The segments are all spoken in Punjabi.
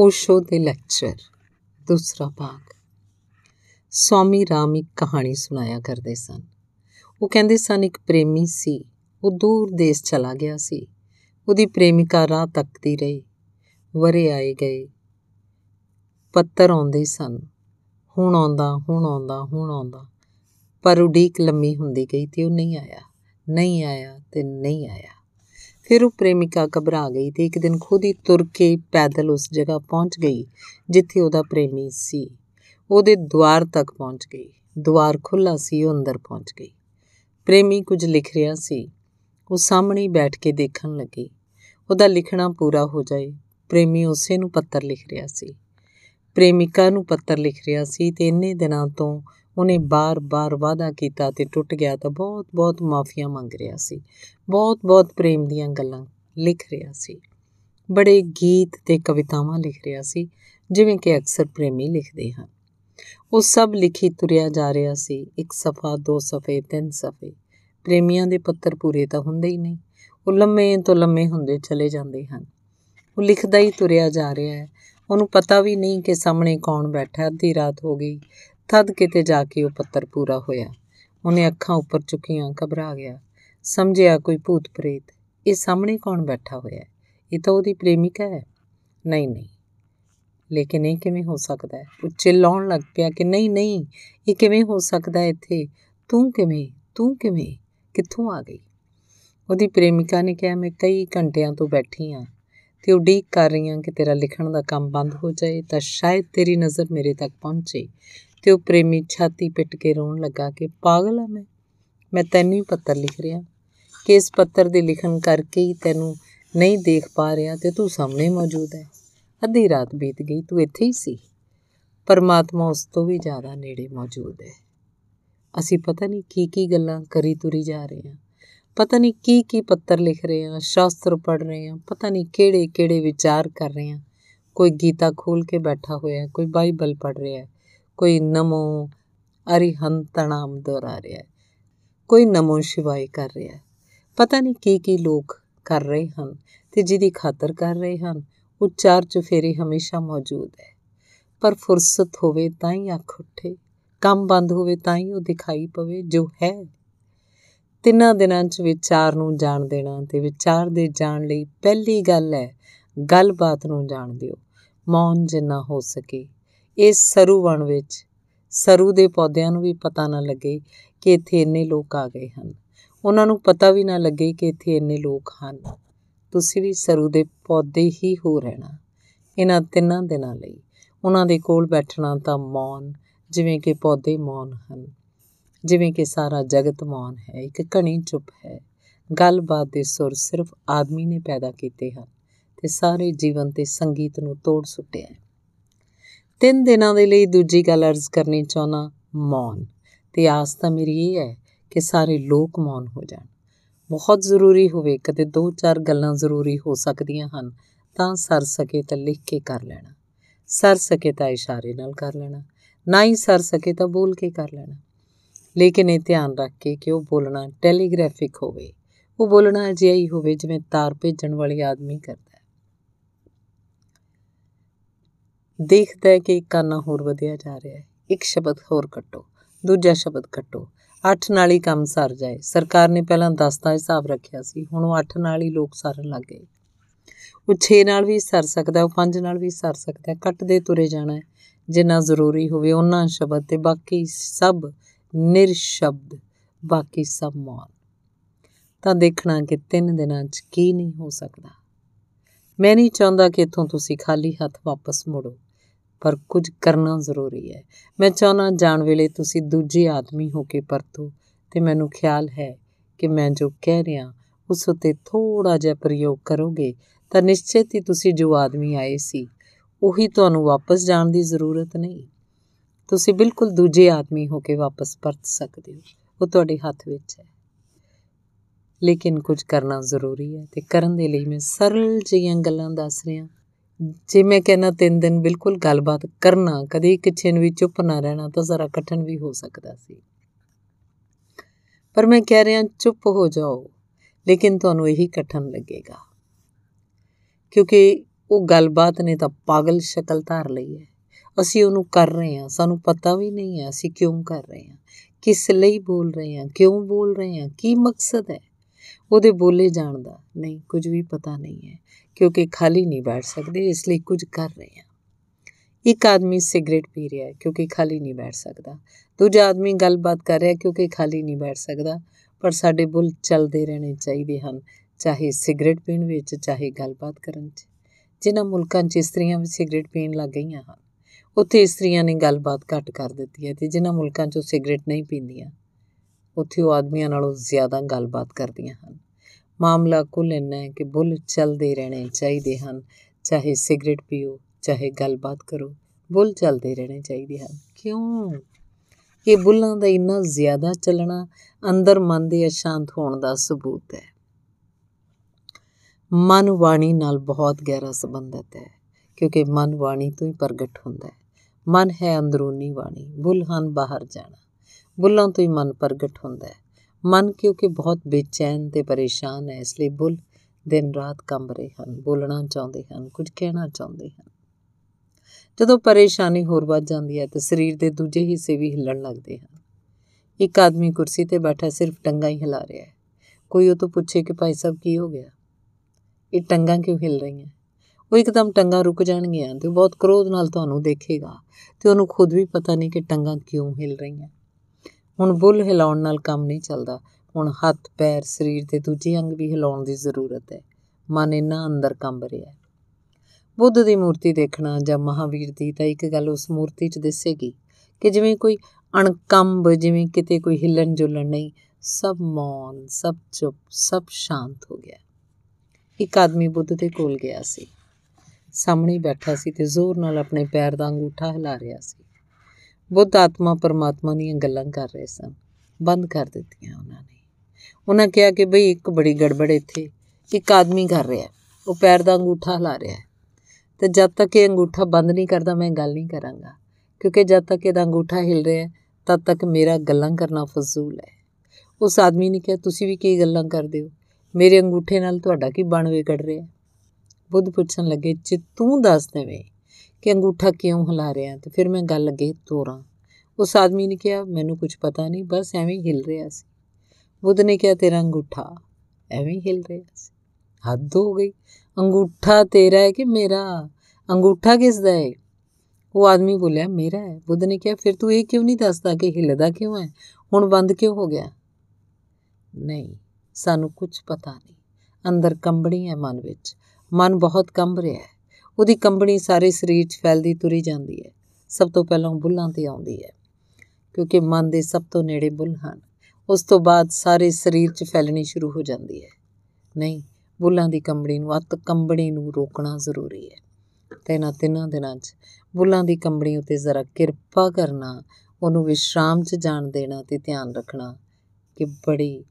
ਓਸ਼ੋ ਦੇ ਲੈਕਚਰ, ਦੂਸਰਾ ਭਾਗ। ਸਵਾਮੀ ਰਾਮ ਇੱਕ ਕਹਾਣੀ ਸੁਣਾਇਆ ਕਰਦੇ ਸਨ। ਉਹ ਕਹਿੰਦੇ ਸਨ, ਇੱਕ ਪ੍ਰੇਮੀ ਸੀ, ਉਹ ਦੂਰ ਦੇਸ਼ ਚਲਾ ਗਿਆ ਸੀ। ਉਹਦੀ ਪ੍ਰੇਮਿਕਾ ਰਾਹ ਤੱਕਦੀ ਰਹੀ, ਵਰੇ ਆਏ ਗਏ। ਪੱਤਰ ਆਉਂਦੇ ਸਨ, ਹੁਣ ਆਉਂਦਾ ਹੁਣ ਆਉਂਦਾ ਹੁਣ ਆਉਂਦਾ। ਪਰ ਉਡੀਕ ਲੰਮੀ ਹੁੰਦੀ ਗਈ ਤੇ ਉਹ ਨਹੀਂ ਆਇਆ ਨਹੀਂ ਆਇਆ ਤੇ ਨਹੀਂ ਆਇਆ। ਫਿਰ ਉਹ ਪ੍ਰੇਮਿਕਾ ਘਬਰਾ ਗਈ ਤੇ ਇੱਕ ਦਿਨ ਖੁਦ ਹੀ ਤੁਰ ਕੇ ਪੈਦਲ ਉਸ ਜਗ੍ਹਾ ਪਹੁੰਚ ਗਈ, ਜਿੱਥੇ ਉਹਦਾ ਪ੍ਰੇਮੀ ਸੀ। ਉਹਦੇ ਦੁਆਰ ਤੱਕ ਪਹੁੰਚ ਗਈ। ਦੁਆਰ ਖੁੱਲਾ ਸੀ, ਉਹ ਅੰਦਰ ਪਹੁੰਚ ਗਈ। ਪ੍ਰੇਮੀ ਕੁਝ ਲਿਖ ਰਿਹਾ ਸੀ। ਉਹ ਸਾਹਮਣੇ ਬੈਠ ਕੇ ਦੇਖਣ ਲੱਗੀ। ਉਹਦਾ ਲਿਖਣਾ ਪੂਰਾ ਹੋ ਜਾਏ, ਪ੍ਰੇਮੀ ਉਸੇ ਨੂੰ ਪੱਤਰ ਲਿਖ ਰਿਹਾ ਸੀ। ਪ੍ਰੇਮਿਕਾ ਨੂੰ ਪੱਤਰ ਲਿਖ ਰਿਹਾ ਸੀ ਤੇ ਇੰਨੇ ਦਿਨਾਂ ਤੋਂ ਉਹਨੇ ਬਾਰ-ਬਾਰ ਵਾਅਦਾ ਕੀਤਾ ਤੇ ਟੁੱਟ ਗਿਆ ਤਾਂ ਬਹੁਤ-ਬਹੁਤ ਮਾਫੀਆਂ ਮੰਗ ਰਿਹਾ ਸੀ। ਬਹੁਤ-ਬਹੁਤ ਪ੍ਰੇਮ ਦੀਆਂ ਗੱਲਾਂ ਲਿਖ ਰਿਹਾ ਸੀ। ਬੜੇ ਗੀਤ ਤੇ ਕਵਿਤਾਵਾਂ ਲਿਖ ਰਿਹਾ ਸੀ, ਜਿਵੇਂ ਕਿ ਅਕਸਰ ਪ੍ਰੇਮੀ ਲਿਖਦੇ ਹਨ। ਉਹ ਸਭ ਲਿਖੀ ਤੁਰਿਆ ਜਾ ਰਿਹਾ ਸੀ, ਇੱਕ ਸਫਾ, ਦੋ ਸਫੇ, ਤਿੰਨ ਸਫੇ। ਪ੍ਰੇਮੀਆਂ ਦੇ ਪੱਤਰ ਪੂਰੇ ਤਾਂ ਹੁੰਦੇ ਹੀ ਨਹੀਂ। ਉਹ ਲੰਮੇ ਤੋਂ ਲੰਮੇ ਹੁੰਦੇ ਚਲੇ ਜਾਂਦੇ ਹਨ। ਉਹ ਲਿਖਦਾ ਹੀ ਤੁਰਿਆ ਜਾ ਰਿਹਾ ਹੈ। ਉਹਨੂੰ ਪਤਾ ਵੀ ਨਹੀਂ ਕਿ ਸਾਹਮਣੇ ਕੌਣ ਬੈਠਾ, ਅੱਧੀ ਰਾਤ ਹੋ ਗਈ। ਤਦ ਕਿਤੇ ਜਾ ਕੇ ਉਹ ਪੱਤਰ ਪੂਰਾ ਹੋਇਆ। ਉਹਨੇ ਅੱਖਾਂ ਉੱਪਰ ਚੁੱਕੀਆਂ, ਘਬਰਾ ਗਿਆ। ਸਮਝਿਆ ਕੋਈ ਭੂਤ ਪ੍ਰੇਤ, ਇਹ ਸਾਹਮਣੇ ਕੌਣ ਬੈਠਾ ਹੋਇਆ ਹੈ? ਇਹ ਤਾਂ ਉਹਦੀ ਪ੍ਰੇਮਿਕਾ ਹੈ। ਨਹੀਂ ਨਹੀਂ। ਲੇਕਿਨ ਇਹ ਕਿਵੇਂ ਹੋ ਸਕਦਾ ਹੈ? ਉਹ ਚਿল্ਲਾਉਣ ਲੱਗ ਪਿਆ ਕਿ ਨਹੀਂ ਨਹੀਂ, ਇਹ ਕਿਵੇਂ ਹੋ ਸਕਦਾ ਹੈ ਇੱਥੇ? ਤੂੰ ਕਿਵੇਂ ਤੂੰ ਕਿਵੇਂ? ਕਿੱਥੋਂ ਆ ਗਈ? ਉਹਦੀ ਪ੍ਰੇਮਿਕਾ ਨੇ ਕਿਹਾ, ਮੈਂ ਕਈ ਘੰਟਿਆਂ ਤੋਂ ਬੈਠੀ ਹਾਂ। ਤੇ ਉਡੀਕ ਕਰ ਰਹੀ ਹਾਂ ਕਿ ਤੇਰਾ ਲਿਖਣ ਦਾ ਕੰਮ ਬੰਦ ਹੋ ਜਾਏ, ਤਾਂ ਸ਼ਾਇਦ ਤੇਰੀ ਨਜ਼ਰ ਮੇਰੇ ਤੱਕ ਪਹੁੰਚੇ। ਤੇ ਉਹ ਪ੍ਰੇਮੀ ਛਾਤੀ ਪਿੱਟ ਕੇ ਰੋਣ ਲੱਗਾ ਕਿ ਪਾਗਲ ਆ ਮੈਂ। ਮੈਂ ਤੈਨੂੰ ਹੀ ਪੱਤਰ ਲਿਖ ਰਿਹਾ। ਕਿ ਇਸ ਪੱਤਰ ਦੇ ਲਿਖਣ ਕਰਕੇ ਹੀ ਤੈਨੂੰ ਨਹੀਂ ਦੇਖ ਪਾ ਰਿਹਾ ਤੇ ਤੂੰ ਸਾਹਮਣੇ ਮੌਜੂਦ ਹੈ। ਅੱਧੀ ਰਾਤ ਬੀਤ ਗਈ, ਤੂੰ ਇੱਥੇ ਹੀ ਸੀ। ਪਰਮਾਤਮਾ ਉਸ ਤੋਂ ਵੀ ਜ਼ਿਆਦਾ ਨੇੜੇ ਮੌਜੂਦ ਹੈ। ਅਸੀਂ ਪਤਾ ਨਹੀਂ ਕੀ ਕੀ ਗੱਲਾਂ ਕਰੀ ਤੁਰੀ ਜਾ ਰਹੇ ਹਾਂ। ਪਤਾ ਨਹੀਂ ਕੀ ਕੀ ਪੱਤਰ ਲਿਖ ਰਹੇ ਹਾਂ, ਸ਼ਾਸਤਰ ਪੜ੍ਹ ਰਹੇ ਹਾਂ, ਪਤਾ ਨਹੀਂ ਕਿਹੜੇ ਕਿਹੜੇ ਵਿਚਾਰ ਕਰ ਰਹੇ ਹਾਂ। ਕੋਈ ਗੀਤਾ ਖੋਲ ਕੇ ਬੈਠਾ ਹੋਇਆ ਕੋਈ ਬਾਈਬਲ ਪੜ੍ਹ ਰਿਹਾ ਹੈ, ਕੋਈ ਨਮੋ ਅਰਿਹੰਤਣਾਮ ਦੁਹਰਾ ਰਿਹਾ ਹੈ, ਕੋਈ ਨਮੋ ਸ਼ਿਵਾਏ ਕਰ ਰਿਹਾ ਹੈ। ਪਤਾ ਨਹੀਂ ਕੀ ਕੀ ਲੋਕ ਕਰ ਰਹੇ ਹਨ ਤੇ ਜਿਹਦੀ ਖਾਤਰ ਕਰ ਰਹੇ ਹਨ, ਉਹ ਚਾਰ ਚੁਫੇਰੇ ਹਮੇਸ਼ਾ ਮੌਜੂਦ ਹੈ। ਪਰ ਫੁਰਸਤ ਹੋਵੇ ਤਾਂ ਹੀ ਅੱਖ ਉੱਠੇ, ਕੰਮ ਬੰਦ ਹੋਵੇ ਤਾਂ ਹੀ ਉਹ ਦਿਖਾਈ ਪਵੇ ਜੋ ਹੈ। ਤਿੰਨਾਂ ਦਿਨਾਂ 'ਚ ਵਿਚਾਰ ਨੂੰ ਜਾਣ ਦੇਣਾ ਤੇ ਵਿਚਾਰ ਦੇ ਜਾਣ ਲਈ ਪਹਿਲੀ ਗੱਲ ਹੈ, ਗੱਲਬਾਤ ਨੂੰ ਜਾਣ ਦਿਓ। ਮੌਨ ਜਿੰਨਾ ਹੋ ਸਕੇ। ਇਸ ਸਰੂ ਵਣ ਵਿੱਚ ਸਰੂ ਦੇ ਪੌਦਿਆਂ ਨੂੰ ਵੀ ਪਤਾ ਨਾ ਲੱਗੇ ਕਿ ਇੱਥੇ ਇੰਨੇ ਲੋਕ ਆ ਗਏ ਹਨ। ਉਹਨਾਂ ਨੂੰ ਪਤਾ ਵੀ ਨਾ ਲੱਗੇ ਕਿ ਇੱਥੇ ਇੰਨੇ ਲੋਕ ਹਨ। ਤੁਸੀਂ ਵੀ ਸਰੂ ਦੇ ਪੌਦੇ ਹੀ ਹੋ ਰਹਿਣਾ। ਇਹਨਾਂ ਤਿੰਨਾਂ ਦਿਨਾਂ ਲਈ। ਉਹਨਾਂ ਦੇ ਕੋਲ ਬੈਠਣਾ ਤਾਂ ਮੌਨ, ਜਿਵੇਂ ਕਿ ਪੌਦੇ ਮੌਨ ਹਨ। ਜਿਵੇਂ ਕਿ ਸਾਰਾ ਜਗਤ ਮੌਨ ਹੈ, ਇੱਕ ਘਣੀ ਚੁੱਪ ਹੈ। ਗੱਲਬਾਤ ਦੇ ਸੁਰ ਸਿਰਫ ਆਦਮੀ ਨੇ ਪੈਦਾ ਕੀਤੇ ਹਨ ਤੇ ਸਾਰੇ ਜੀਵਨ ਤੇ ਸੰਗੀਤ ਨੂੰ ਤੋੜ ਸੁੱਟਿਆ ਹੈ। ਤਿੰਨ ਦਿਨਾਂ ਦੇ ਲਈ ਦੂਜੀ ਗੱਲ ਅਰਜ਼ ਕਰਨੀ ਚਾਹਨਾ ਮੌਨ। ਤੇ ਆਸ ਤਾਂ ਮੇਰੀ ਇਹ ਹੈ ਕਿ ਸਾਰੇ ਲੋਕ ਮੌਨ ਹੋ ਜਾਣ। ਬਹੁਤ ਜ਼ਰੂਰੀ ਹੋਵੇ, ਕਦੇ ਦੋ ਚਾਰ ਗੱਲਾਂ ਜ਼ਰੂਰੀ ਹੋ ਸਕਦੀਆਂ ਹਨ, ਤਾਂ ਸਰ ਸਕੇ ਤਾਂ ਲਿਖ ਕੇ ਕਰ ਲੈਣਾ। ਸਰ ਸਕੇ ਤਾਂ ਇਸ਼ਾਰੇ ਨਾਲ ਕਰ ਲੈਣਾ। ਨਾ ਹੀ ਸਰ ਸਕੇ ਤਾਂ ਬੋਲ ਕੇ ਕਰ ਲੈਣਾ। ਲੇਕਿਨ ਇਹ ਧਿਆਨ ਰੱਖ ਕੇ ਕਿ ਉਹ ਬੋਲਣਾ ਟੈਲੀਗ੍ਰਾਫਿਕ ਹੋਵੇ। ਉਹ ਬੋਲਣਾ ਅਜਿਹਾ ਹੀ ਹੋਵੇ ਜਿਵੇਂ ਤਾਰ ਭੇਜਣ ਵਾਲੀ ਆਦਮੀ ਕਰਦਾ ਹੈ। ਦੇਖਦਾ ਹੈ ਕਿ ਇੱਕ ਕਾਨਾ ਹੋਰ ਵਧਿਆ ਜਾ ਰਿਹਾ ਹੈ। ਇੱਕ ਸ਼ਬਦ ਹੋਰ ਕੱਟੋ, ਦੂਜਾ ਸ਼ਬਦ ਕੱਟੋ। ਅੱਠ ਨਾਲ ਹੀ ਕੰਮ ਸਰ ਜਾਏ। ਸਰਕਾਰ ਨੇ ਪਹਿਲਾਂ 10 ਦਾ ਹਿਸਾਬ ਰੱਖਿਆ ਸੀ, ਹੁਣ ਉਹ ਅੱਠ ਨਾਲ ਹੀ ਲੋਕ ਸਾਰਨ ਲੱਗ ਗਏ। ਉਹ 6 ਨਾਲ ਵੀ ਸਰ ਸਕਦਾ, ਉਹ 5 ਨਾਲ ਵੀ ਸਰ ਸਕਦਾ ਕੱਟਦੇ ਤੁਰੇ ਜਾਣਾ ਹੈ। ਜਿੰਨਾ ਜ਼ਰੂਰੀ ਹੋਵੇ ਉਹਨਾਂ ਸ਼ਬਦ ਤੇ ਬਾਕੀ ਸਭ ਨਿਰਸ਼ਬਦ, ਬਾਕੀ ਸਭ ਮੌਨ। ਤਾਂ ਦੇਖਣਾ ਕਿ ਤਿੰਨ ਦਿਨਾਂ 'ਚ ਕੀ ਨਹੀਂ ਹੋ ਸਕਦਾ। ਮੈਂ ਨਹੀਂ ਚਾਹੁੰਦਾ ਕਿ ਇਥੋਂ ਤੁਸੀਂ ਖਾਲੀ ਹੱਥ ਵਾਪਸ ਮੁੜੋ, ਪਰ ਕੁਝ ਕਰਨਾ ਜ਼ਰੂਰੀ ਹੈ। ਮੈਂ ਚਾਹਨਾ ਜਾਣ ਵੇਲੇ ਤੁਸੀਂ ਦੂਜੇ ਆਦਮੀ ਹੋ ਕੇ ਪਰਤੋ ਤੇ ਮੈਨੂੰ ਖਿਆਲ ਹੈ ਕਿ ਮੈਂ ਜੋ ਕਹਿ ਰਿਹਾ, ਉਸ ਉਤੇ ਥੋੜਾ ਜਿਹਾ ਪ੍ਰਯੋਗ ਕਰੋਗੇ, ਤਾਂ ਨਿਸ਼ਚਿਤ ਹੀ ਤੁਸੀਂ ਜੋ ਆਦਮੀ ਆਏ ਸੀ, ਉਹੀ ਤੁਹਾਨੂੰ ਵਾਪਸ ਜਾਣ ਦੀ ਜ਼ਰੂਰਤ ਨਹੀਂ। ਤੁਸੀਂ ਬਿਲਕੁਲ ਦੂਜੇ ਆਦਮੀ ਹੋ ਕੇ ਵਾਪਸ ਪਰਤ ਸਕਦੇ ਹੋ। ਉਹ ਤੁਹਾਡੇ ਹੱਥ ਵਿੱਚ ਹੈ। ਲੇਕਿਨ ਕੁਝ ਕਰਨਾ ਜ਼ਰੂਰੀ ਹੈ ਤੇ ਕਰਨ ਦੇ ਲਈ ਮੈਂ ਸਰਲ ਜਿਹੀਆਂ ਗੱਲਾਂ ਦੱਸ ਰਿਹਾ। ਜੇ ਮੈਂ ਕਹਿੰਦਾ ਤਿੰਨ ਦਿਨ ਬਿਲਕੁਲ ਗੱਲਬਾਤ ਕਰਨਾ, ਕਦੇ ਕਿਸੇ ਨੂੰ ਵੀ ਚੁੱਪ ਨਾ ਰਹਿਣਾ, ਤਾਂ ਜ਼ਰਾ ਕਠਨ ਵੀ ਹੋ ਸਕਦਾ ਸੀ। ਪਰ ਮੈਂ ਕਹਿ ਰਿਹਾ, ਚੁੱਪ ਹੋ ਜਾਓ। ਲੇਕਿਨ ਤੁਹਾਨੂੰ ਇਹੀ ਕਠਨ ਲੱਗੇਗਾ। ਕਿਉਂਕਿ ਉਹ ਗੱਲਬਾਤ ਨੇ ਤਾਂ ਪਾਗਲ ਸ਼ਕਲ ਧਾਰ ਲਈ ਹੈ। ਅਸੀਂ ਉਹਨੂੰ ਕਰ ਰਹੇ ਹਾਂ, ਸਾਨੂੰ ਪਤਾ ਵੀ ਨਹੀਂ ਹੈ ਅਸੀਂ ਕਿਉਂ ਕਰ ਰਹੇ ਹਾਂ, ਕਿਸ ਲਈ ਬੋਲ ਰਹੇ ਹਾਂ, ਕਿਉਂ ਬੋਲ ਰਹੇ ਹਾਂ, ਕੀ ਮਕਸਦ ਹੈ? ਉਹਦੇ ਬੋਲੇ ਜਾਣ ਦਾ ਨਹੀਂ, ਕੁਝ ਵੀ ਪਤਾ ਨਹੀਂ ਹੈ, ਕਿਉਂਕਿ ਖਾਲੀ ਨਹੀਂ ਬੈਠ ਸਕਦੇ, ਇਸ ਲਈ ਕੁਝ ਕਰ ਰਹੇ ਹਾਂ। ਇੱਕ ਆਦਮੀ ਸਿਗਰਟ ਪੀ ਰਿਹਾ ਹੈ, ਕਿਉਂਕਿ ਖਾਲੀ ਨਹੀਂ ਬੈਠ ਸਕਦਾ। ਦੂਜਾ ਆਦਮੀ ਗੱਲਬਾਤ ਕਰ ਰਿਹਾ ਕਿਉਂਕਿ ਖਾਲੀ ਨਹੀਂ ਬੈਠ ਸਕਦਾ, ਪਰ ਸਾਡੇ ਬੁੱਲ ਚੱਲਦੇ ਰਹਿਣੇ ਚਾਹੀਦੇ ਹਨ, ਚਾਹੇ ਸਿਗਰਟ ਪੀਣ ਵਿੱਚ, ਚਾਹੇ ਗੱਲਬਾਤ ਕਰਨ 'ਚ। ਜਿਨ੍ਹਾਂ ਮੁਲਕਾਂ 'ਚ ਇਸਤਰੀਆਂ ਵੀ ਸਿਗਰਟ ਪੀਣ ਲੱਗ ਗਈਆਂ ਹਨ ਉੱਥੇ ਇਸਤਰੀਆਂ ਨੇ ਗੱਲਬਾਤ ਘੱਟ ਕਰ ਦਿੱਤੀ ਹੈ ਤੇ ਜਿਨ੍ਹਾਂ ਮੁਲਕਾਂ 'ਚ ਸਿਗਰਟ ਨਹੀਂ ਪੀਂਦੀਆਂ, ਉੱਥੇ ਉਹ ਆਦਮੀਆਂ ਨਾਲੋਂ ਜ਼ਿਆਦਾ ਗੱਲਬਾਤ ਕਰਦੀਆਂ ਹਨ। ਮਾਮਲਾ ਕੁੱਲ ਇੰਨਾ ਹੈ ਕਿ ਬੁੱਲ ਚੱਲਦੇ ਰਹਿਣੇ ਚਾਹੀਦੇ ਹਨ, ਚਾਹੇ ਸਿਗਰਟ ਪੀਓ, ਚਾਹੇ ਗੱਲਬਾਤ ਕਰੋ, ਬੁੱਲ ਚੱਲਦੇ ਰਹਿਣੇ ਚਾਹੀਦੇ ਹਨ। ਕਿਉਂ? ਇਹ ਬੁੱਲਾਂ ਦਾ ਇੰਨਾ ਜ਼ਿਆਦਾ ਚੱਲਣਾ ਅੰਦਰ ਮਨ ਦੇ ਅਸ਼ਾਂਤ ਹੋਣ ਦਾ ਸਬੂਤ ਹੈ। ਮਨ ਬਾਣੀ ਨਾਲ ਬਹੁਤ ਗਹਿਰਾ ਸੰਬੰਧਤ ਹੈ। ਕਿਉਂਕਿ ਮਨ ਬਾਣੀ ਤੋਂ ਹੀ ਪ੍ਰਗਟ ਹੁੰਦਾ ਹੈ। ਮਨ ਹੈ ਅੰਦਰੂਨੀ ਬਾਣੀ, ਬੁੱਲ ਹਨ ਬਾਹਰ ਜਾਣਾ। ਬੁੱਲਾਂ ਤੋਂ ਹੀ ਮਨ ਪ੍ਰਗਟ ਹੁੰਦਾ ਹੈ। ਮਨ ਕਿਉਂਕਿ ਬਹੁਤ ਬੇਚੈਨ ਤੇ ਪਰੇਸ਼ਾਨ ਹੈ, ਇਸ ਲਈ ਬੁੱਲ ਦਿਨ ਰਾਤ ਕੰਬ ਰਹੇ ਹਨ, ਬੋਲਣਾ ਚਾਹੁੰਦੇ ਹਨ, ਕੁਝ ਕਹਿਣਾ ਚਾਹੁੰਦੇ ਹਨ। ਜਦੋਂ ਪਰੇਸ਼ਾਨੀ ਹੋਰ ਵੱਧ ਜਾਂਦੀ ਹੈ ਤਾਂ ਸਰੀਰ ਦੇ ਦੂਜੇ ਹਿੱਸੇ ਵੀ ਹਿੱਲਣ ਲੱਗਦੇ ਹਨ। ਇੱਕ ਆਦਮੀ ਕੁਰਸੀ ਤੇ ਬੈਠਾ ਸਿਰਫ ਟੰਗਾ ਹੀ ਹਿਲਾ ਰਿਹਾ ਹੈ। ਕੋਈ ਉਹ ਤੋਂ ਪੁੱਛੇ ਕਿ ਭਾਈ ਸਾਹਿਬ ਕੀ ਹੋ ਗਿਆ? ਇਹ ਟੰਗਾਂ ਕਿਉਂ ਹਿੱਲ ਰਹੀਆਂ? ਉਹ ਇੱਕਦਮ ਟੰਗਾਂ ਰੁਕ ਜਾਣਗੀਆਂ ਤੇ ਬਹੁਤ ਕ੍ਰੋਧ ਨਾਲ ਤੁਹਾਨੂੰ ਦੇਖੇਗਾ ਤੇ ਉਹਨੂੰ ਖੁਦ ਵੀ ਪਤਾ ਨਹੀਂ ਕਿ ਟੰਗਾਂ ਕਿਉਂ ਹਿੱਲ ਰਹੀਆਂ। ਹੁਣ ਬੁੱਲ ਹਿਲਾਉਣ ਨਾਲ ਕੰਮ ਨਹੀਂ ਚੱਲਦਾ। ਹੁਣ ਹੱਥ, ਪੈਰ, ਸਰੀਰ ਦੇ ਦੂਜੇ ਅੰਗ ਵੀ ਹਿਲਾਉਣ ਦੀ ਜ਼ਰੂਰਤ ਹੈ। ਮਨ ਇੰਨਾ ਅੰਦਰ ਕੰਬ ਰਿਹਾ ਹੈ। ਬੁੱਧ ਦੀ ਮੂਰਤੀ ਦੇਖਣਾ ਜਾਂ ਮਹਾਵੀਰ ਦੀ ਤਾਂ ਇੱਕ ਗੱਲ ਉਸ ਮੂਰਤੀ 'ਚ ਦਿਸੇਗੀ ਕਿ ਜਿਵੇਂ ਕੋਈ ਅਣਕੰਬ, ਜਿਵੇਂ ਕਿਤੇ ਕੋਈ ਹਿੱਲਣ ਜੁਲਣ ਨਹੀਂ, ਸਭ ਮੌਨ, ਸਭ ਚੁੱਪ, ਸਭ ਸ਼ਾਂਤ ਹੋ ਗਿਆ। ਇੱਕ ਆਦਮੀ ਬੁੱਧ ਦੇ ਕੋਲ ਗਿਆ ਸੀ। ਸਾਹਮਣੇ ਬੈਠਾ ਸੀ ਤੇ ਜ਼ੋਰ ਨਾਲ ਆਪਣੇ ਪੈਰ ਦਾ ਅੰਗੂਠਾ ਹਿਲਾ ਰਿਹਾ ਸੀ। ਬੁੱਧ ਆਤਮਾ ਪਰਮਾਤਮਾ ਦੀਆਂ ਗੱਲਾਂ ਕਰ ਰਹੇ ਸਨ। ਬੰਦ ਕਰ ਦਿੱਤੀਆਂ ਉਹਨਾਂ ਨੇ। ਉਹਨਾਂ ਕਿਹਾ ਕਿ ਬਈ ਇੱਕ ਬੜੀ ਗੜਬੜ ਇੱਥੇ, ਇੱਕ ਆਦਮੀ ਕਰ ਰਿਹਾ ਉਹ ਪੈਰ ਦਾ ਅੰਗੂਠਾ ਹਿਲਾ ਰਿਹਾ ਤੇ ਜਦ ਤੱਕ ਇਹ ਅੰਗੂਠਾ ਬੰਦ ਨਹੀਂ ਕਰਦਾ, ਮੈਂ ਗੱਲ ਨਹੀਂ ਕਰਾਂਗਾ। ਕਿਉਂਕਿ ਜਦ ਤੱਕ ਇਹਦਾ ਅੰਗੂਠਾ ਹਿਲ ਰਿਹਾ ਤਦ ਤੱਕ ਮੇਰਾ ਗੱਲਾਂ ਕਰਨਾ ਫਜ਼ੂਲ ਹੈ। ਉਸ ਆਦਮੀ ਨੇ ਕਿਹਾ, ਤੁਸੀਂ ਵੀ ਕੀ ਗੱਲਾਂ ਕਰਦੇ ਹੋ। ਮੇਰੇ ਅੰਗੂਠੇ ਨਾਲ ਤੁਹਾਡਾ ਕੀ ਬਣ ਵਿਗੜ ਰਿਹਾ ਬੁੱਧ ਪੁੱਛਣ ਲੱਗੇ, ਜੇ ਤੂੰ ਦੱਸ ਦੇਵੇਂ ਕਿ ਅੰਗੂਠਾ ਕਿਉਂ ਹਿਲਾ ਰਿਹਾ, ਤੇ ਫਿਰ ਮੈਂ ਗੱਲ ਅੱਗੇ ਤੋਰਾਂ। ਉਸ ਆਦਮੀ ਨੇ ਕਿਹਾ, ਮੈਨੂੰ ਕੁਝ ਪਤਾ ਨਹੀਂ, ਬਸ ਐਵੇਂ ਹੀ ਹਿਲ ਰਿਹਾ ਸੀ। ਬੁੱਧ ਨੇ ਕਿਹਾ, ਤੇਰਾ ਅੰਗੂਠਾ ਐਵੇਂ ਹੀ ਹਿਲ ਰਿਹਾ ਸੀ। ਹੱਦ ਹੋ ਗਈ। ਅੰਗੂਠਾ ਤੇਰਾ ਹੈ ਕਿ ਮੇਰਾ? ਅੰਗੂਠਾ ਕਿਸ ਦਾ ਹੈ? ਉਹ ਆਦਮੀ ਬੋਲਿਆ, ਮੇਰਾ ਹੈ। ਬੁੱਧ ਨੇ ਕਿਹਾ, ਫਿਰ ਤੂੰ ਇਹ ਕਿਉਂ ਨਹੀਂ ਦੱਸਦਾ ਕਿ ਹਿੱਲਦਾ ਕਿਉਂ ਹੈ? ਹੁਣ ਬੰਦ ਕਿਉਂ ਹੋ ਗਿਆ? ਨਹੀਂ, ਸਾਨੂੰ ਕੁਝ ਪਤਾ ਨਹੀਂ। ਅੰਦਰ ਕੰਬਣੀ ਹੈ ਮਨ ਵਿੱਚ। ਮਨ ਬਹੁਤ ਕੰਬ ਰਿਹਾ ਹੈ। ਉਹਦੀ ਕੰਬਣੀ ਸਾਰੇ ਸਰੀਰ 'ਚ ਫੈਲਦੀ ਤੁਰੀ ਜਾਂਦੀ ਹੈ। ਸਭ ਤੋਂ ਪਹਿਲਾਂ ਬੁੱਲਾਂ ਤੇ ਆਉਂਦੀ ਹੈ, ਕਿਉਂਕਿ ਮਨ ਦੇ ਸਭ ਤੋਂ ਨੇੜੇ ਬੁੱਲ ਹਨ। ਉਸ ਤੋਂ ਬਾਅਦ ਸਾਰੇ ਸਰੀਰ 'ਚ ਫੈਲਣੀ ਸ਼ੁਰੂ ਹੋ ਜਾਂਦੀ ਹੈ। ਨਹੀਂ, ਬੁੱਲਾਂ ਦੀ ਕੰਬਣੀ ਨੂੰ ਅੱਤ ਕੰਬਣੀ ਨੂੰ ਰੋਕਣਾ ਜ਼ਰੂਰੀ ਹੈ। ਤੇ ਇਹਨਾਂ ਤਿੰਨਾਂ ਦਿਨਾਂ 'ਚ ਬੁੱਲਾਂ ਦੀ ਕੰਬਣੀ ਉਤੇ ਜ਼ਰਾ ਕਿਰਪਾ ਕਰਨਾ, ਉਹਨੂੰ ਵਿਸ਼ਰਾਮ 'ਚ ਜਾਣ ਦੇਣਾ ਤੇ ਧਿਆਨ ਰੱਖਣਾ ਕਿ ਬੜੀ,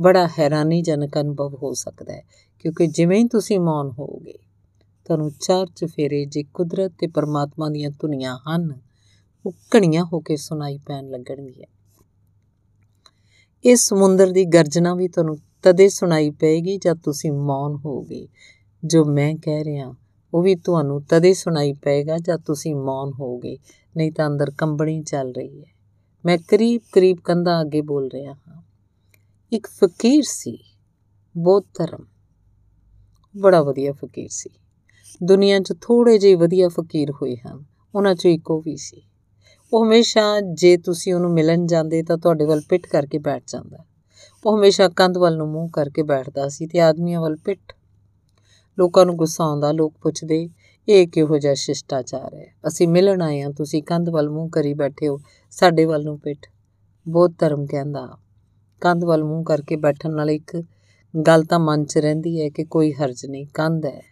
ਬੜਾ ਹੈਰਾਨੀਜਨਕ ਅਨੁਭਵ ਹੋ ਸਕਦਾ ਹੈ ਕਿਉਂਕਿ ਜਿਵੇਂ ਹੀ ਤੁਸੀਂ ਮੌਨ ਹੋਵੋਗੇ, ਤੁਹਾਨੂੰ ਚਾਰ ਚਫੇਰੇ ਜੇ ਕੁਦਰਤ ਤੇ ਪਰਮਾਤਮਾ ਦੀਆਂ ਧੁਨੀਆਂ ਹਨ, ਉਹ ਘਣੀਆਂ ਹੋ ਕੇ ਸੁਣਾਈ ਪੈਣ ਲੱਗਣਗੀਆਂ। ਇਸ ਸਮੁੰਦਰ ਦੀ ਗਰਜਨਾ ਵੀ ਤੁਹਾਨੂੰ ਤਦੇ ਸੁਣਾਈ ਪਏਗੀ ਜਦ ਤੁਸੀਂ ਮੌਨ ਹੋਵੋਗੇ। ਜੋ ਮੈਂ ਕਹਿ ਰਿਹਾ, ਉਹ ਵੀ ਤੁਹਾਨੂੰ ਤਦੇ ਸੁਣਾਈ ਪਏਗਾ ਜਦ ਤੁਸੀਂ ਮੌਨ ਹੋਵੋਗੇ, ਨਹੀਂ ਤਾਂ ਅੰਦਰ ਕੰਬਣੀ ਚੱਲ ਰਹੀ ਹੈ। ਮੈਂ ਕਰੀਬ ਕਰੀਬ ਕੰਧਾਂ ਅੱਗੇ ਬੋਲ ਰਿਹਾ ਹਾਂ। ਇੱਕ ਫਕੀਰ ਸੀ ਬਹੁਤ ਧਰਮ। ਬੜਾ ਵਧੀਆ ਫਕੀਰ ਸੀ। ਦੁਨੀਆ 'ਚ ਥੋੜੇ ਜਿਹੇ ਵਧੀਆ ਫਕੀਰ ਹੋਏ ਹਨ, ਉਹਨਾਂ 'ਚੋਂ ਇੱਕ ਉਹ ਵੀ ਸੀ। ਉਹ ਹਮੇਸ਼ਾ ਜੇ ਤੁਸੀਂ ਉਹਨੂੰ ਮਿਲਣ ਜਾਂਦੇ ਤਾਂ ਤੁਹਾਡੇ ਵੱਲ ਪਿੱਠ ਕਰਕੇ ਬੈਠ ਜਾਂਦਾ। ਉਹ ਹਮੇਸ਼ਾ ਕੰਧ ਵੱਲ ਨੂੰ ਮੂੰਹ ਕਰਕੇ ਬੈਠਦਾ ਸੀ ਤੇ ਆਦਮੀਆਂ ਵੱਲ ਪਿੱਠ। ਲੋਕਾਂ ਨੂੰ ਗੁੱਸਾ ਆਉਂਦਾ, ਲੋਕ ਪੁੱਛਦੇ, ਇਹ ਕਿਹੋ ਜਿਹਾ ਸ਼ਿਸ਼ਟਾਚਾਰ ਹੈ? ਅਸੀਂ ਮਿਲਣ ਆਏ ਹਾਂ, ਤੁਸੀਂ ਕੰਧ ਵੱਲ ਮੂੰਹ ਕਰੀ ਬੈਠੇ ਹੋ, ਸਾਡੇ ਵੱਲ ਨੂੰ ਪਿੱਠ। ਬਹੁਤ ਧਰਮ ਕਹਿੰਦਾ, ਕੰਧ ਵੱਲ ਮੂੰਹ ਕਰਕੇ ਬੈਠਣ ਨਾਲ ਇੱਕ ਗੱਲ ਤਾਂ ਮਨ 'ਚ ਰਹਿੰਦੀ ਹੈ ਕਿ ਕੋਈ ਹਰਜ ਨਹੀਂ, ਕੰਧ ਹੈ।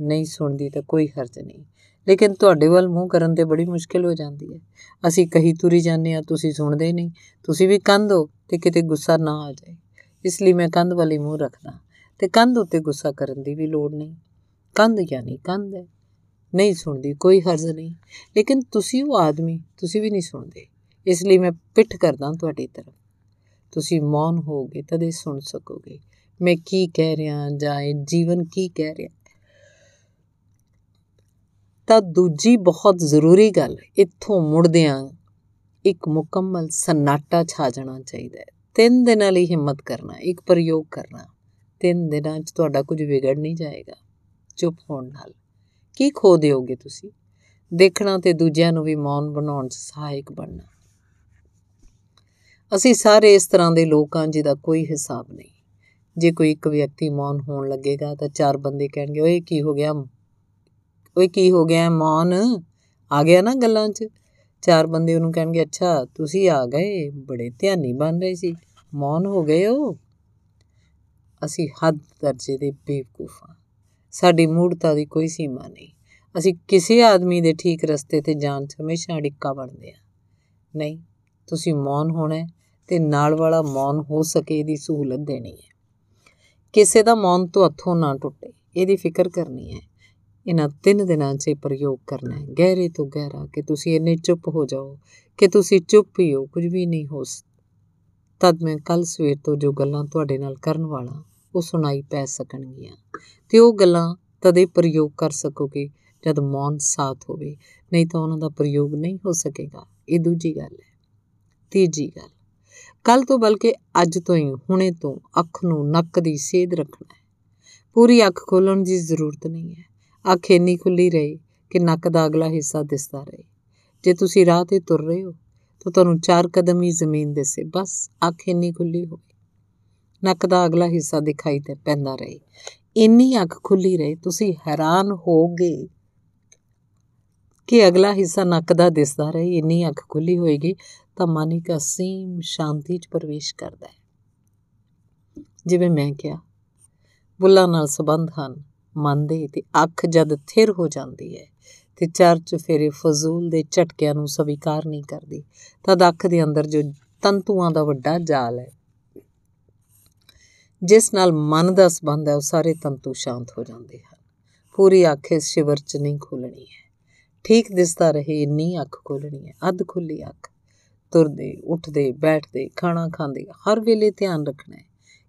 ਨਹੀਂ ਸੁਣਦੀ ਤਾਂ ਕੋਈ ਹਰਜ ਨਹੀਂ। ਲੇਕਿਨ ਤੁਹਾਡੇ ਵੱਲ ਮੂੰਹ ਕਰਨ ਤੇ ਬੜੀ ਮੁਸ਼ਕਿਲ ਹੋ ਜਾਂਦੀ ਹੈ। ਅਸੀਂ ਕਹੀ ਤੁਰੀ ਜਾਂਦੇ ਆ ਤੁਸੀਂ ਸੁਣਦੇ ਨਹੀਂ। ਤੁਸੀਂ ਵੀ ਕੰਧ ਹੋ ਤੇ ਕਿਤੇ ਗੁੱਸਾ ਨਾ ਆ ਜਾਏ। ਇਸ ਲਈ ਮੈਂ ਕੰਧ ਵਾਲੀ ਮੂੰਹ ਰੱਖਦਾ ਤੇ ਕੰਧ ਉੱਤੇ ਗੁੱਸਾ ਕਰਨ ਦੀ ਵੀ ਲੋੜ ਨਹੀਂ। ਕੰਧ ਯਾਨੀ ਕੰਧ ਹੈ। ਨਹੀਂ ਸੁਣਦੀ, ਕੋਈ ਹਰਜ਼ ਨਹੀਂ। ਲੇਕਿਨ ਤੁਸੀਂ ਉਹ ਆਦਮੀ, ਤੁਸੀਂ ਵੀ ਨਹੀਂ ਸੁਣਦੇ। ਇਸ ਲਈ ਮੈਂ ਪਿੱਠ ਕਰਦਾ ਤੁਹਾਡੀ ਤਰਫ। ਤੁਸੀਂ ਮੌਨ ਹੋਗੇ ਤਦੇ ਸੁਣ ਸਕੋਗੇ। ਮੈਂ ਕੀ ਕਹਿ ਰਿਹਾ ਜਾਂ ਇਹ ਜੀਵਨ ਕੀ ਕਹਿ ਰਿਹਾ। ਤਾਂ ਦੂਜੀ ਬਹੁਤ ਜ਼ਰੂਰੀ ਗੱਲ, ਇੱਥੋਂ ਮੁੜਦਿਆਂ ਇੱਕ ਮੁਕੰਮਲ ਸਨਾਟਾ ਛਾ ਜਾਣਾ ਚਾਹੀਦਾ ਹੈ। ਤਿੰਨ ਦਿਨਾਂ ਲਈ ਹਿੰਮਤ ਕਰਨਾ, ਇੱਕ ਪ੍ਰਯੋਗ ਕਰਨਾ। ਤਿੰਨ ਦਿਨਾਂ 'ਚ ਤੁਹਾਡਾ ਕੁਝ ਵਿਗੜ ਨਹੀਂ ਜਾਏਗਾ। ਚੁੱਪ ਹੋਣ ਨਾਲ। ਕੀ ਖੋ ਦਿਓਗੇ ਤੁਸੀਂ? ਦੇਖਣਾ ਤੇ ਦੂਜਿਆਂ ਨੂੰ ਵੀ ਮੌਨ ਬਣਾਉਣ 'ਚ ਸਹਾਇਕ ਬਣਨਾ। ਅਸੀਂ ਸਾਰੇ ਇਸ ਤਰ੍ਹਾਂ ਦੇ ਲੋਕ ਹਾਂ ਜਿਹਦਾ ਕੋਈ ਹਿਸਾਬ ਨਹੀਂ। ਜੇ ਕੋਈ ਇੱਕ ਵਿਅਕਤੀ ਮੌਨ ਹੋਣ ਲੱਗੇਗਾ ਤਾਂ ਚਾਰ ਬੰਦੇ ਕਹਿਣਗੇ, ਓਏ, ਕੀ ਹੋ ਗਿਆ? ਓਏ, ਕੀ ਹੋ ਗਿਆ? ਮੌਨ? ਆ ਗਿਆ ਨਾ ਗੱਲਾਂ 'ਚ। ਚਾਰ ਬੰਦੇ ਉਹਨੂੰ ਕਹਿਣਗੇ, ਅੱਛਾ, ਤੁਸੀਂ ਆ ਗਏ, ਬੜੇ ਧਿਆਨੀ ਬਣ ਰਹੇ ਸੀ। ਮੌਨ ਹੋ ਗਏ ਹੋ? ਅਸੀਂ ਹੱਦ ਦਰਜੇ ਦੇ ਬੇਵਕੂਫ ਹਾਂ। ਸਾਡੀ ਮੂੜਤਾ ਦੀ ਕੋਈ ਸੀਮਾ ਨਹੀਂ। ਅਸੀਂ ਕਿਸੇ ਆਦਮੀ ਦੇ ਠੀਕ ਰਸਤੇ ਤੇ ਜਾਣ 'ਚ ਹਮੇਸ਼ਾ ਅੜਿੱਕਾ ਬਣਦੇ ਆ ਨਹੀਂ, ਤੁਸੀਂ ਮੌਨ ਹੋਣਾ ਤੇ ਨਾਲ ਵਾਲਾ ਮੌਨ ਹੋ ਸਕੇ ਇਹਦੀ ਸਹੂਲਤ ਦੇਣੀ ਹੈ। ਕਿਸੇ ਦਾ ਮੌਨ ਤੋਂ ਹੱਥੋਂ ਨਾ ਟੁੱਟੇ। ਇਹਦੀ ਫਿਕਰ ਕਰਨੀ ਹੈ। ਇਹਨਾਂ ਤਿੰਨ ਦਿਨਾਂ 'ਚ ਪ੍ਰਯੋਗ ਕਰਨਾ ਹੈ। ਗਹਿਰੇ ਤੋਂ ਗਹਿਰਾ ਕਿ ਤੁਸੀਂ ਇੰਨੇ ਚੁੱਪ ਹੋ ਜਾਓ ਕਿ ਤੁਸੀਂ ਚੁੱਪ ਹੀ ਹੋ, ਕੁਝ ਵੀ ਨਹੀਂ ਹੋ ਤਦ ਮੈਂ ਕੱਲ ਸਵੇਰ ਤੋਂ ਜੋ ਗੱਲਾਂ ਤੁਹਾਡੇ ਨਾਲ ਕਰਨ ਵਾਲਾ, ਉਹ ਸੁਣਾਈ ਪੈ ਸਕਣਗੀਆਂ। ਤੇ ਉਹ ਗੱਲਾਂ ਤਦੇ ਪ੍ਰਯੋਗ ਕਰ ਸਕੋਗੇ ਜਦ ਮੌਨ ਸਾਥ ਹੋਵੇ। ਨਹੀਂ ਤਾਂ ਉਹਨਾਂ ਦਾ ਪ੍ਰਯੋਗ ਨਹੀਂ ਹੋ ਸਕੇਗਾ। ਇਹ ਦੂਜੀ ਗੱਲ ਹੈ। ਤੀਜੀ ਗੱਲ ਕੱਲ ਤੋਂ ਬਲਕਿ ਅੱਜ ਤੋਂ ਹੀ, ਹੁਣੇ ਤੋਂ ਅੱਖ ਨੂੰ ਨੱਕ ਦੀ ਸੇਧ ਰੱਖਣਾ ਹੈ। ਪੂਰੀ ਅੱਖ ਖੋਲਣ ਦੀ ਜ਼ਰੂਰਤ ਨਹੀਂ ਹੈ। ਅੱਖ ਇੰਨੀ ਖੁੱਲੀ ਰਹੇ ਕਿ ਨੱਕ ਦਾ ਅਗਲਾ ਹਿੱਸਾ ਦਿਸਦਾ ਰਹੇ। ਜੇ ਤੁਸੀਂ ਰਾਹ ਤੇ ਤੁਰ ਰਹੇ ਹੋ, ਤਾਂ ਤੁਹਾਨੂੰ ਚਾਰ ਕਦਮ ਹੀ ਜ਼ਮੀਨ ਦਿਸੇ, ਬਸ ਅੱਖ ਇੰਨੀ ਖੁੱਲੀ ਹੋਵੇ। ਨੱਕ ਦਾ ਅਗਲਾ ਹਿੱਸਾ ਦਿਖਾਈ ਤੇ ਪੈਂਦਾ ਰਹੇ। ਇੰਨੀ ਅੱਖ ਖੁੱਲੀ ਰਹੇ, ਤੁਸੀਂ ਹੈਰਾਨ ਹੋਗੇ ਕਿ ਅਗਲਾ ਹਿੱਸਾ ਨੱਕ ਦਾ ਦਿਸਦਾ ਰਹੇ, ਇੰਨੀ ਅੱਖ ਖੁੱਲੀ ਹੋਏਗੀ ਤਾਂ ਮਨ ਇੱਕ ਅਸੀਮ ਸ਼ਾਂਤੀ 'ਚ ਪ੍ਰਵੇਸ਼ ਕਰਦਾ ਹੈ। ਜਿਵੇਂ ਮੈਂ ਕਿਹਾ, ਬੁੱਲਾਂ ਨਾਲ ਸੰਬੰਧ ਹਨ, ਮਨ ਦੇ ਤੇ ਅੱਖ ਜਦ ਥਿਰ ਹੋ ਜਾਂਦੀ ਹੈ ਤੇ ਚਰਚ ਫੇਰੇ ਫਜ਼ੂਲ ਦੇ ਝਟਕਿਆਂ ਨੂੰ ਸਵੀਕਾਰ ਨਹੀਂ ਕਰਦੀ, ਤਦ ਅੱਖ ਦੇ ਅੰਦਰ ਜੋ ਤੰਤੂਆਂ ਦਾ ਵੱਡਾ ਜਾਲ ਹੈ, ਜਿਸ ਨਾਲ ਮਨ ਦਾ ਸੰਬੰਧ ਹੈ, ਉਹ ਸਾਰੇ ਤੰਤੂ ਸ਼ਾਂਤ ਹੋ ਜਾਂਦੇ ਹਨ। ਪੂਰੀ ਅੱਖ ਇਸ ਸ਼ਿਵਰ 'ਚ ਨਹੀਂ ਖੁੱਲਣੀ ਹੈ। ਠੀਕ ਦਿਸਦਾ ਰਹੇ, ਇੰਨੀ ਅੱਖ ਖੋਲਣੀ ਹੈ, ਅੱਧ ਖੁੱਲੀ ਅੱਖ। ਤੁਰਦੇ, ਉੱਠਦੇ, ਬੈਠਦੇ, ਖਾਣਾ ਖਾਂਦੇ, ਹਰ ਵੇਲੇ ਧਿਆਨ ਰੱਖਣਾ ਹੈ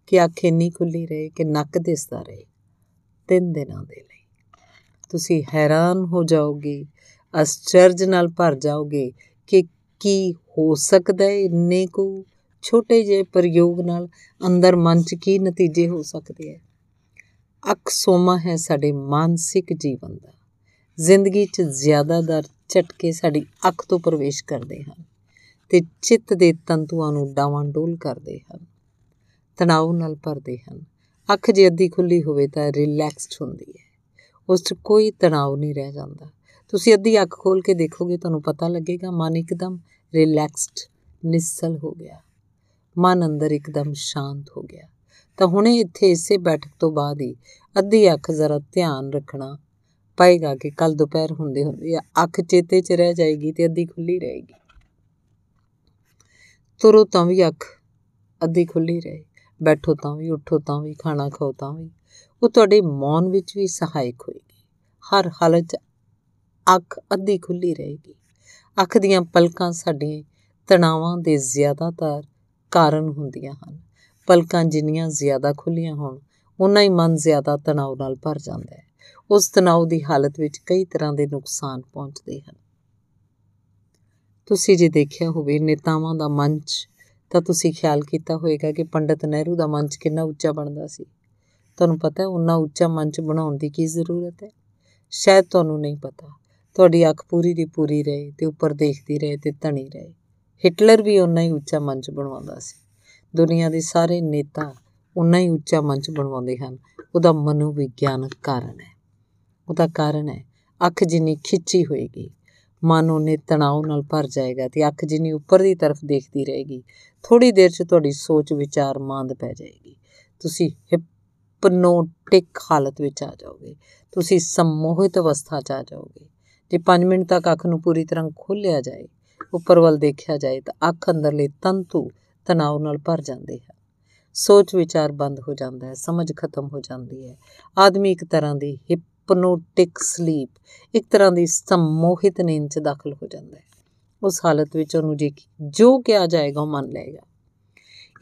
ਕਿ ਅੱਖ ਇੰਨੀ ਖੁੱਲੀ ਰਹੇ ਕਿ ਨੱਕ ਦਿਸਦਾ ਰਹੇ ਤਿੰਨ ਦਿਨਾਂ ਦੇ ਲਈ। ਤੁਸੀਂ ਹੈਰਾਨ ਹੋ ਜਾਓਗੇ ਅਸਚਰਜ ਨਾਲ ਭਰ ਜਾਓਗੇ ਕਿ ਕੀ ਹੋ ਸਕਦਾ ਹੈ ਇੰਨੇ ਕੋ ਛੋਟੇ ਜਿਹੇ ਪ੍ਰਯੋਗ ਨਾਲ ਅੰਦਰ ਮਨ 'ਚ ਕੀ ਨਤੀਜੇ ਹੋ ਸਕਦੇ ਹੈ। ਅੱਖ ਸੋਮਾ ਹੈ ਸਾਡੇ ਮਾਨਸਿਕ ਜੀਵਨ ਦਾ। ਜ਼ਿੰਦਗੀ 'ਚ ਜ਼ਿਆਦਾਤਰ ਝਟਕੇ ਸਾਡੀ ਅੱਖ ਤੋਂ ਪ੍ਰਵੇਸ਼ ਕਰਦੇ ਹਨ। ਤੇ ਚਿੱਤ ਦੇ ਤੰਤੂਆਂ ਨੂੰ ਡਾਵਾਂਡੋਲ ਕਰਦੇ ਹਨ। ਤਣਾਅ ਨਾਲ ਭਰਦੇ ਹਨ। ਅੱਖ ਜੇ ਅੱਧੀ ਖੁੱਲੀ ਹੋਵੇ ਤਾਂ ਰਿਲੈਕਸਡ ਹੁੰਦੀ ਹੈ। ਉਸ 'ਚ ਕੋਈ ਤਣਾਅ ਨਹੀਂ ਰਹਿ ਜਾਂਦਾ। ਤੁਸੀਂ ਅੱਧੀ ਅੱਖ ਖੋਲ ਕੇ ਦੇਖੋਗੇ ਤੁਹਾਨੂੰ ਪਤਾ ਲੱਗੇਗਾ, ਮਨ ਇੱਕਦਮ ਰਿਲੈਕਸਡ, ਨਿਸਲ ਹੋ ਗਿਆ। ਮਨ ਅੰਦਰ ਇੱਕਦਮ ਸ਼ਾਂਤ ਹੋ ਗਿਆ। ਤਾਂ ਹੁਣੇ ਇੱਥੇ ਇਸੇ ਬੈਠਕ ਤੋਂ ਬਾਅਦ ਹੀ ਅੱਧੀ ਅੱਖ ਜ਼ਰਾ ਧਿਆਨ ਰੱਖਣਾ ਪਏਗਾ ਕਿ ਕੱਲ ਦੁਪਹਿਰ ਹੁੰਦੇ ਹੁੰਦੇ ਅੱਖ ਚੇਤੇ 'ਚ ਰਹਿ ਜਾਏਗੀ ਤੇ ਅੱਧੀ ਖੁੱਲੀ ਰਹੇਗੀ। ਤੁਰੋ ਤਾਂ ਵੀ ਅੱਖ ਅੱਧੀ ਖੁੱਲੀ ਰਹੇ। ਬੈਠੋ ਤਾਂ ਵੀ, ਉੱਠੋ ਤਾਂ ਵੀ, ਖਾਣਾ ਖਾਓ ਤਾਂ ਵੀ। ਉਹ ਤੁਹਾਡੇ ਮੌਨ ਵਿੱਚ ਵੀ ਸਹਾਇਕ ਹੋਏਗੀ। ਹਰ ਹਾਲਤ 'ਚ ਅੱਖ ਅੱਧੀ ਖੁੱਲੀ ਰਹੇਗੀ। ਅੱਖ ਦੀਆਂ ਪਲਕਾਂ ਸਾਡੇ ਤਣਾਵਾਂ ਦੇ ਜ਼ਿਆਦਾਤਰ ਕਾਰਨ ਹੁੰਦੀਆਂ ਹਨ। ਪਲਕਾਂ ਜਿੰਨੀਆਂ ਜ਼ਿਆਦਾ ਖੁੱਲੀਆਂ ਹੋਣ ਉਨਾ ਹੀ ਮਨ ਜ਼ਿਆਦਾ ਤਣਾਅ ਨਾਲ ਭਰ ਜਾਂਦਾ ਹੈ। ਉਸ ਤਣਾਅ ਦੀ ਹਾਲਤ ਵਿੱਚ ਕਈ ਤਰ੍ਹਾਂ ਦੇ ਨੁਕਸਾਨ ਪਹੁੰਚਦੇ ਹਨ। ਤੁਸੀਂ ਜੇ ਦੇਖਿਆ ਹੋਵੇ ਨੇਤਾਵਾਂ ਦਾ ਮੰਚ, ਤਾਂ ਤੁਸੀਂ ਖਿਆਲ ਕੀਤਾ ਹੋਵੇਗਾ ਕਿ ਪੰਡਤ ਨਹਿਰੂ ਦਾ ਮੰਚ ਕਿੰਨਾ ਉੱਚਾ ਬਣਦਾ ਸੀ। ਤੁਹਾਨੂੰ ਪਤਾ ਹੈ ਉਹਨਾਂ ਉੱਚਾ ਮੰਚ ਬਣਾਉਣ ਦੀ ਕੀ ਜ਼ਰੂਰਤ ਹੈ? ਸ਼ਾਇਦ ਤੁਹਾਨੂੰ ਨਹੀਂ ਪਤਾ। ਤੁਹਾਡੀ ਅੱਖ ਪੂਰੀ ਦੀ ਪੂਰੀ ਰਹੇ ਤੇ ਉੱਪਰ ਦੇਖਦੀ ਰਹੇ ਤੇ ਧਣੀ ਰਹੇ। ਹਿਟਲਰ ਵੀ ਉਹਨਾਂ ਹੀ ਉੱਚਾ ਮੰਚ ਬਣਵਾਉਂਦਾ ਸੀ। ਦੁਨੀਆ ਦੇ ਸਾਰੇ ਨੇਤਾ ਉਹਨਾਂ ਹੀ ਉੱਚਾ ਮੰਚ ਬਣਵਾਉਂਦੇ ਹਨ। ਉਹਦਾ ਮਨੋਵਿਗਿਆਨਕ ਕਾਰਨ ਹੈ। ਉਹਦਾ ਕਾਰਨ ਹੈ ਅੱਖ ਜਿੰਨੀ ਖਿੱਚੀ ਹੋਏਗੀ ਮਨ ਉਹਨੇ ਤਣਾਅ ਨਾਲ ਭਰ ਜਾਏਗਾ ਤੇ ਅੱਖ ਜਿੰਨੀ ਉੱਪਰ ਦੀ ਤਰਫ ਦੇਖਦੀ ਰਹੇਗੀ ਥੋੜੀ ਦੇਰ 'ਚ ਤੁਹਾਡੀ ਸੋਚ ਵਿਚਾਰ ਮੰਦ ਪੈ ਜਾਏਗੀ। ਤੁਸੀਂ ਹਿਪਨੋਟਿਕ ਹਾਲਤ ਵਿੱਚ ਆ ਜਾਓਗੇ। ਤੁਸੀਂ ਸਮੋਹਿਤ ਅਵਸਥਾ 'ਚ ਆ ਜਾਓਗੇ। ਜੇ 5 ਮਿੰਟ ਤੱਕ ਅੱਖ ਨੂੰ ਪੂਰੀ ਤਰ੍ਹਾਂ ਖੋਲ੍ਹਿਆ ਜਾਏ, ਉੱਪਰ ਵੱਲ ਦੇਖਿਆ ਜਾਏ ਤਾਂ ਅੱਖ ਅੰਦਰਲੇ ਤੰਤੂ ਤਣਾਅ ਨਾਲ ਭਰ ਜਾਂਦੇ ਹਨ। ਸੋਚ ਵਿਚਾਰ ਬੰਦ ਹੋ ਜਾਂਦਾ ਹੈ, ਸਮਝ ਖਤਮ ਹੋ ਜਾਂਦੀ ਹੈ। ਆਦਮੀ ਇੱਕ ਤਰ੍ਹਾਂ ਦੀ ਹਿਪ ਹਿਪਨੋਟਿਕ ਸਲੀਪ ਇੱਕ ਤਰ੍ਹਾਂ ਦੀ ਸਮੋਹਿਤ ਨੀਂਦ 'ਚ ਦਾਖਲ ਹੋ ਜਾਂਦਾ ਹੈ। ਉਸ ਹਾਲਤ ਵਿੱਚ ਉਹਨੂੰ ਜੇ ਜੋ ਕਿਹਾ ਜਾਏਗਾ ਉਹ ਮੰਨ ਲਏਗਾ।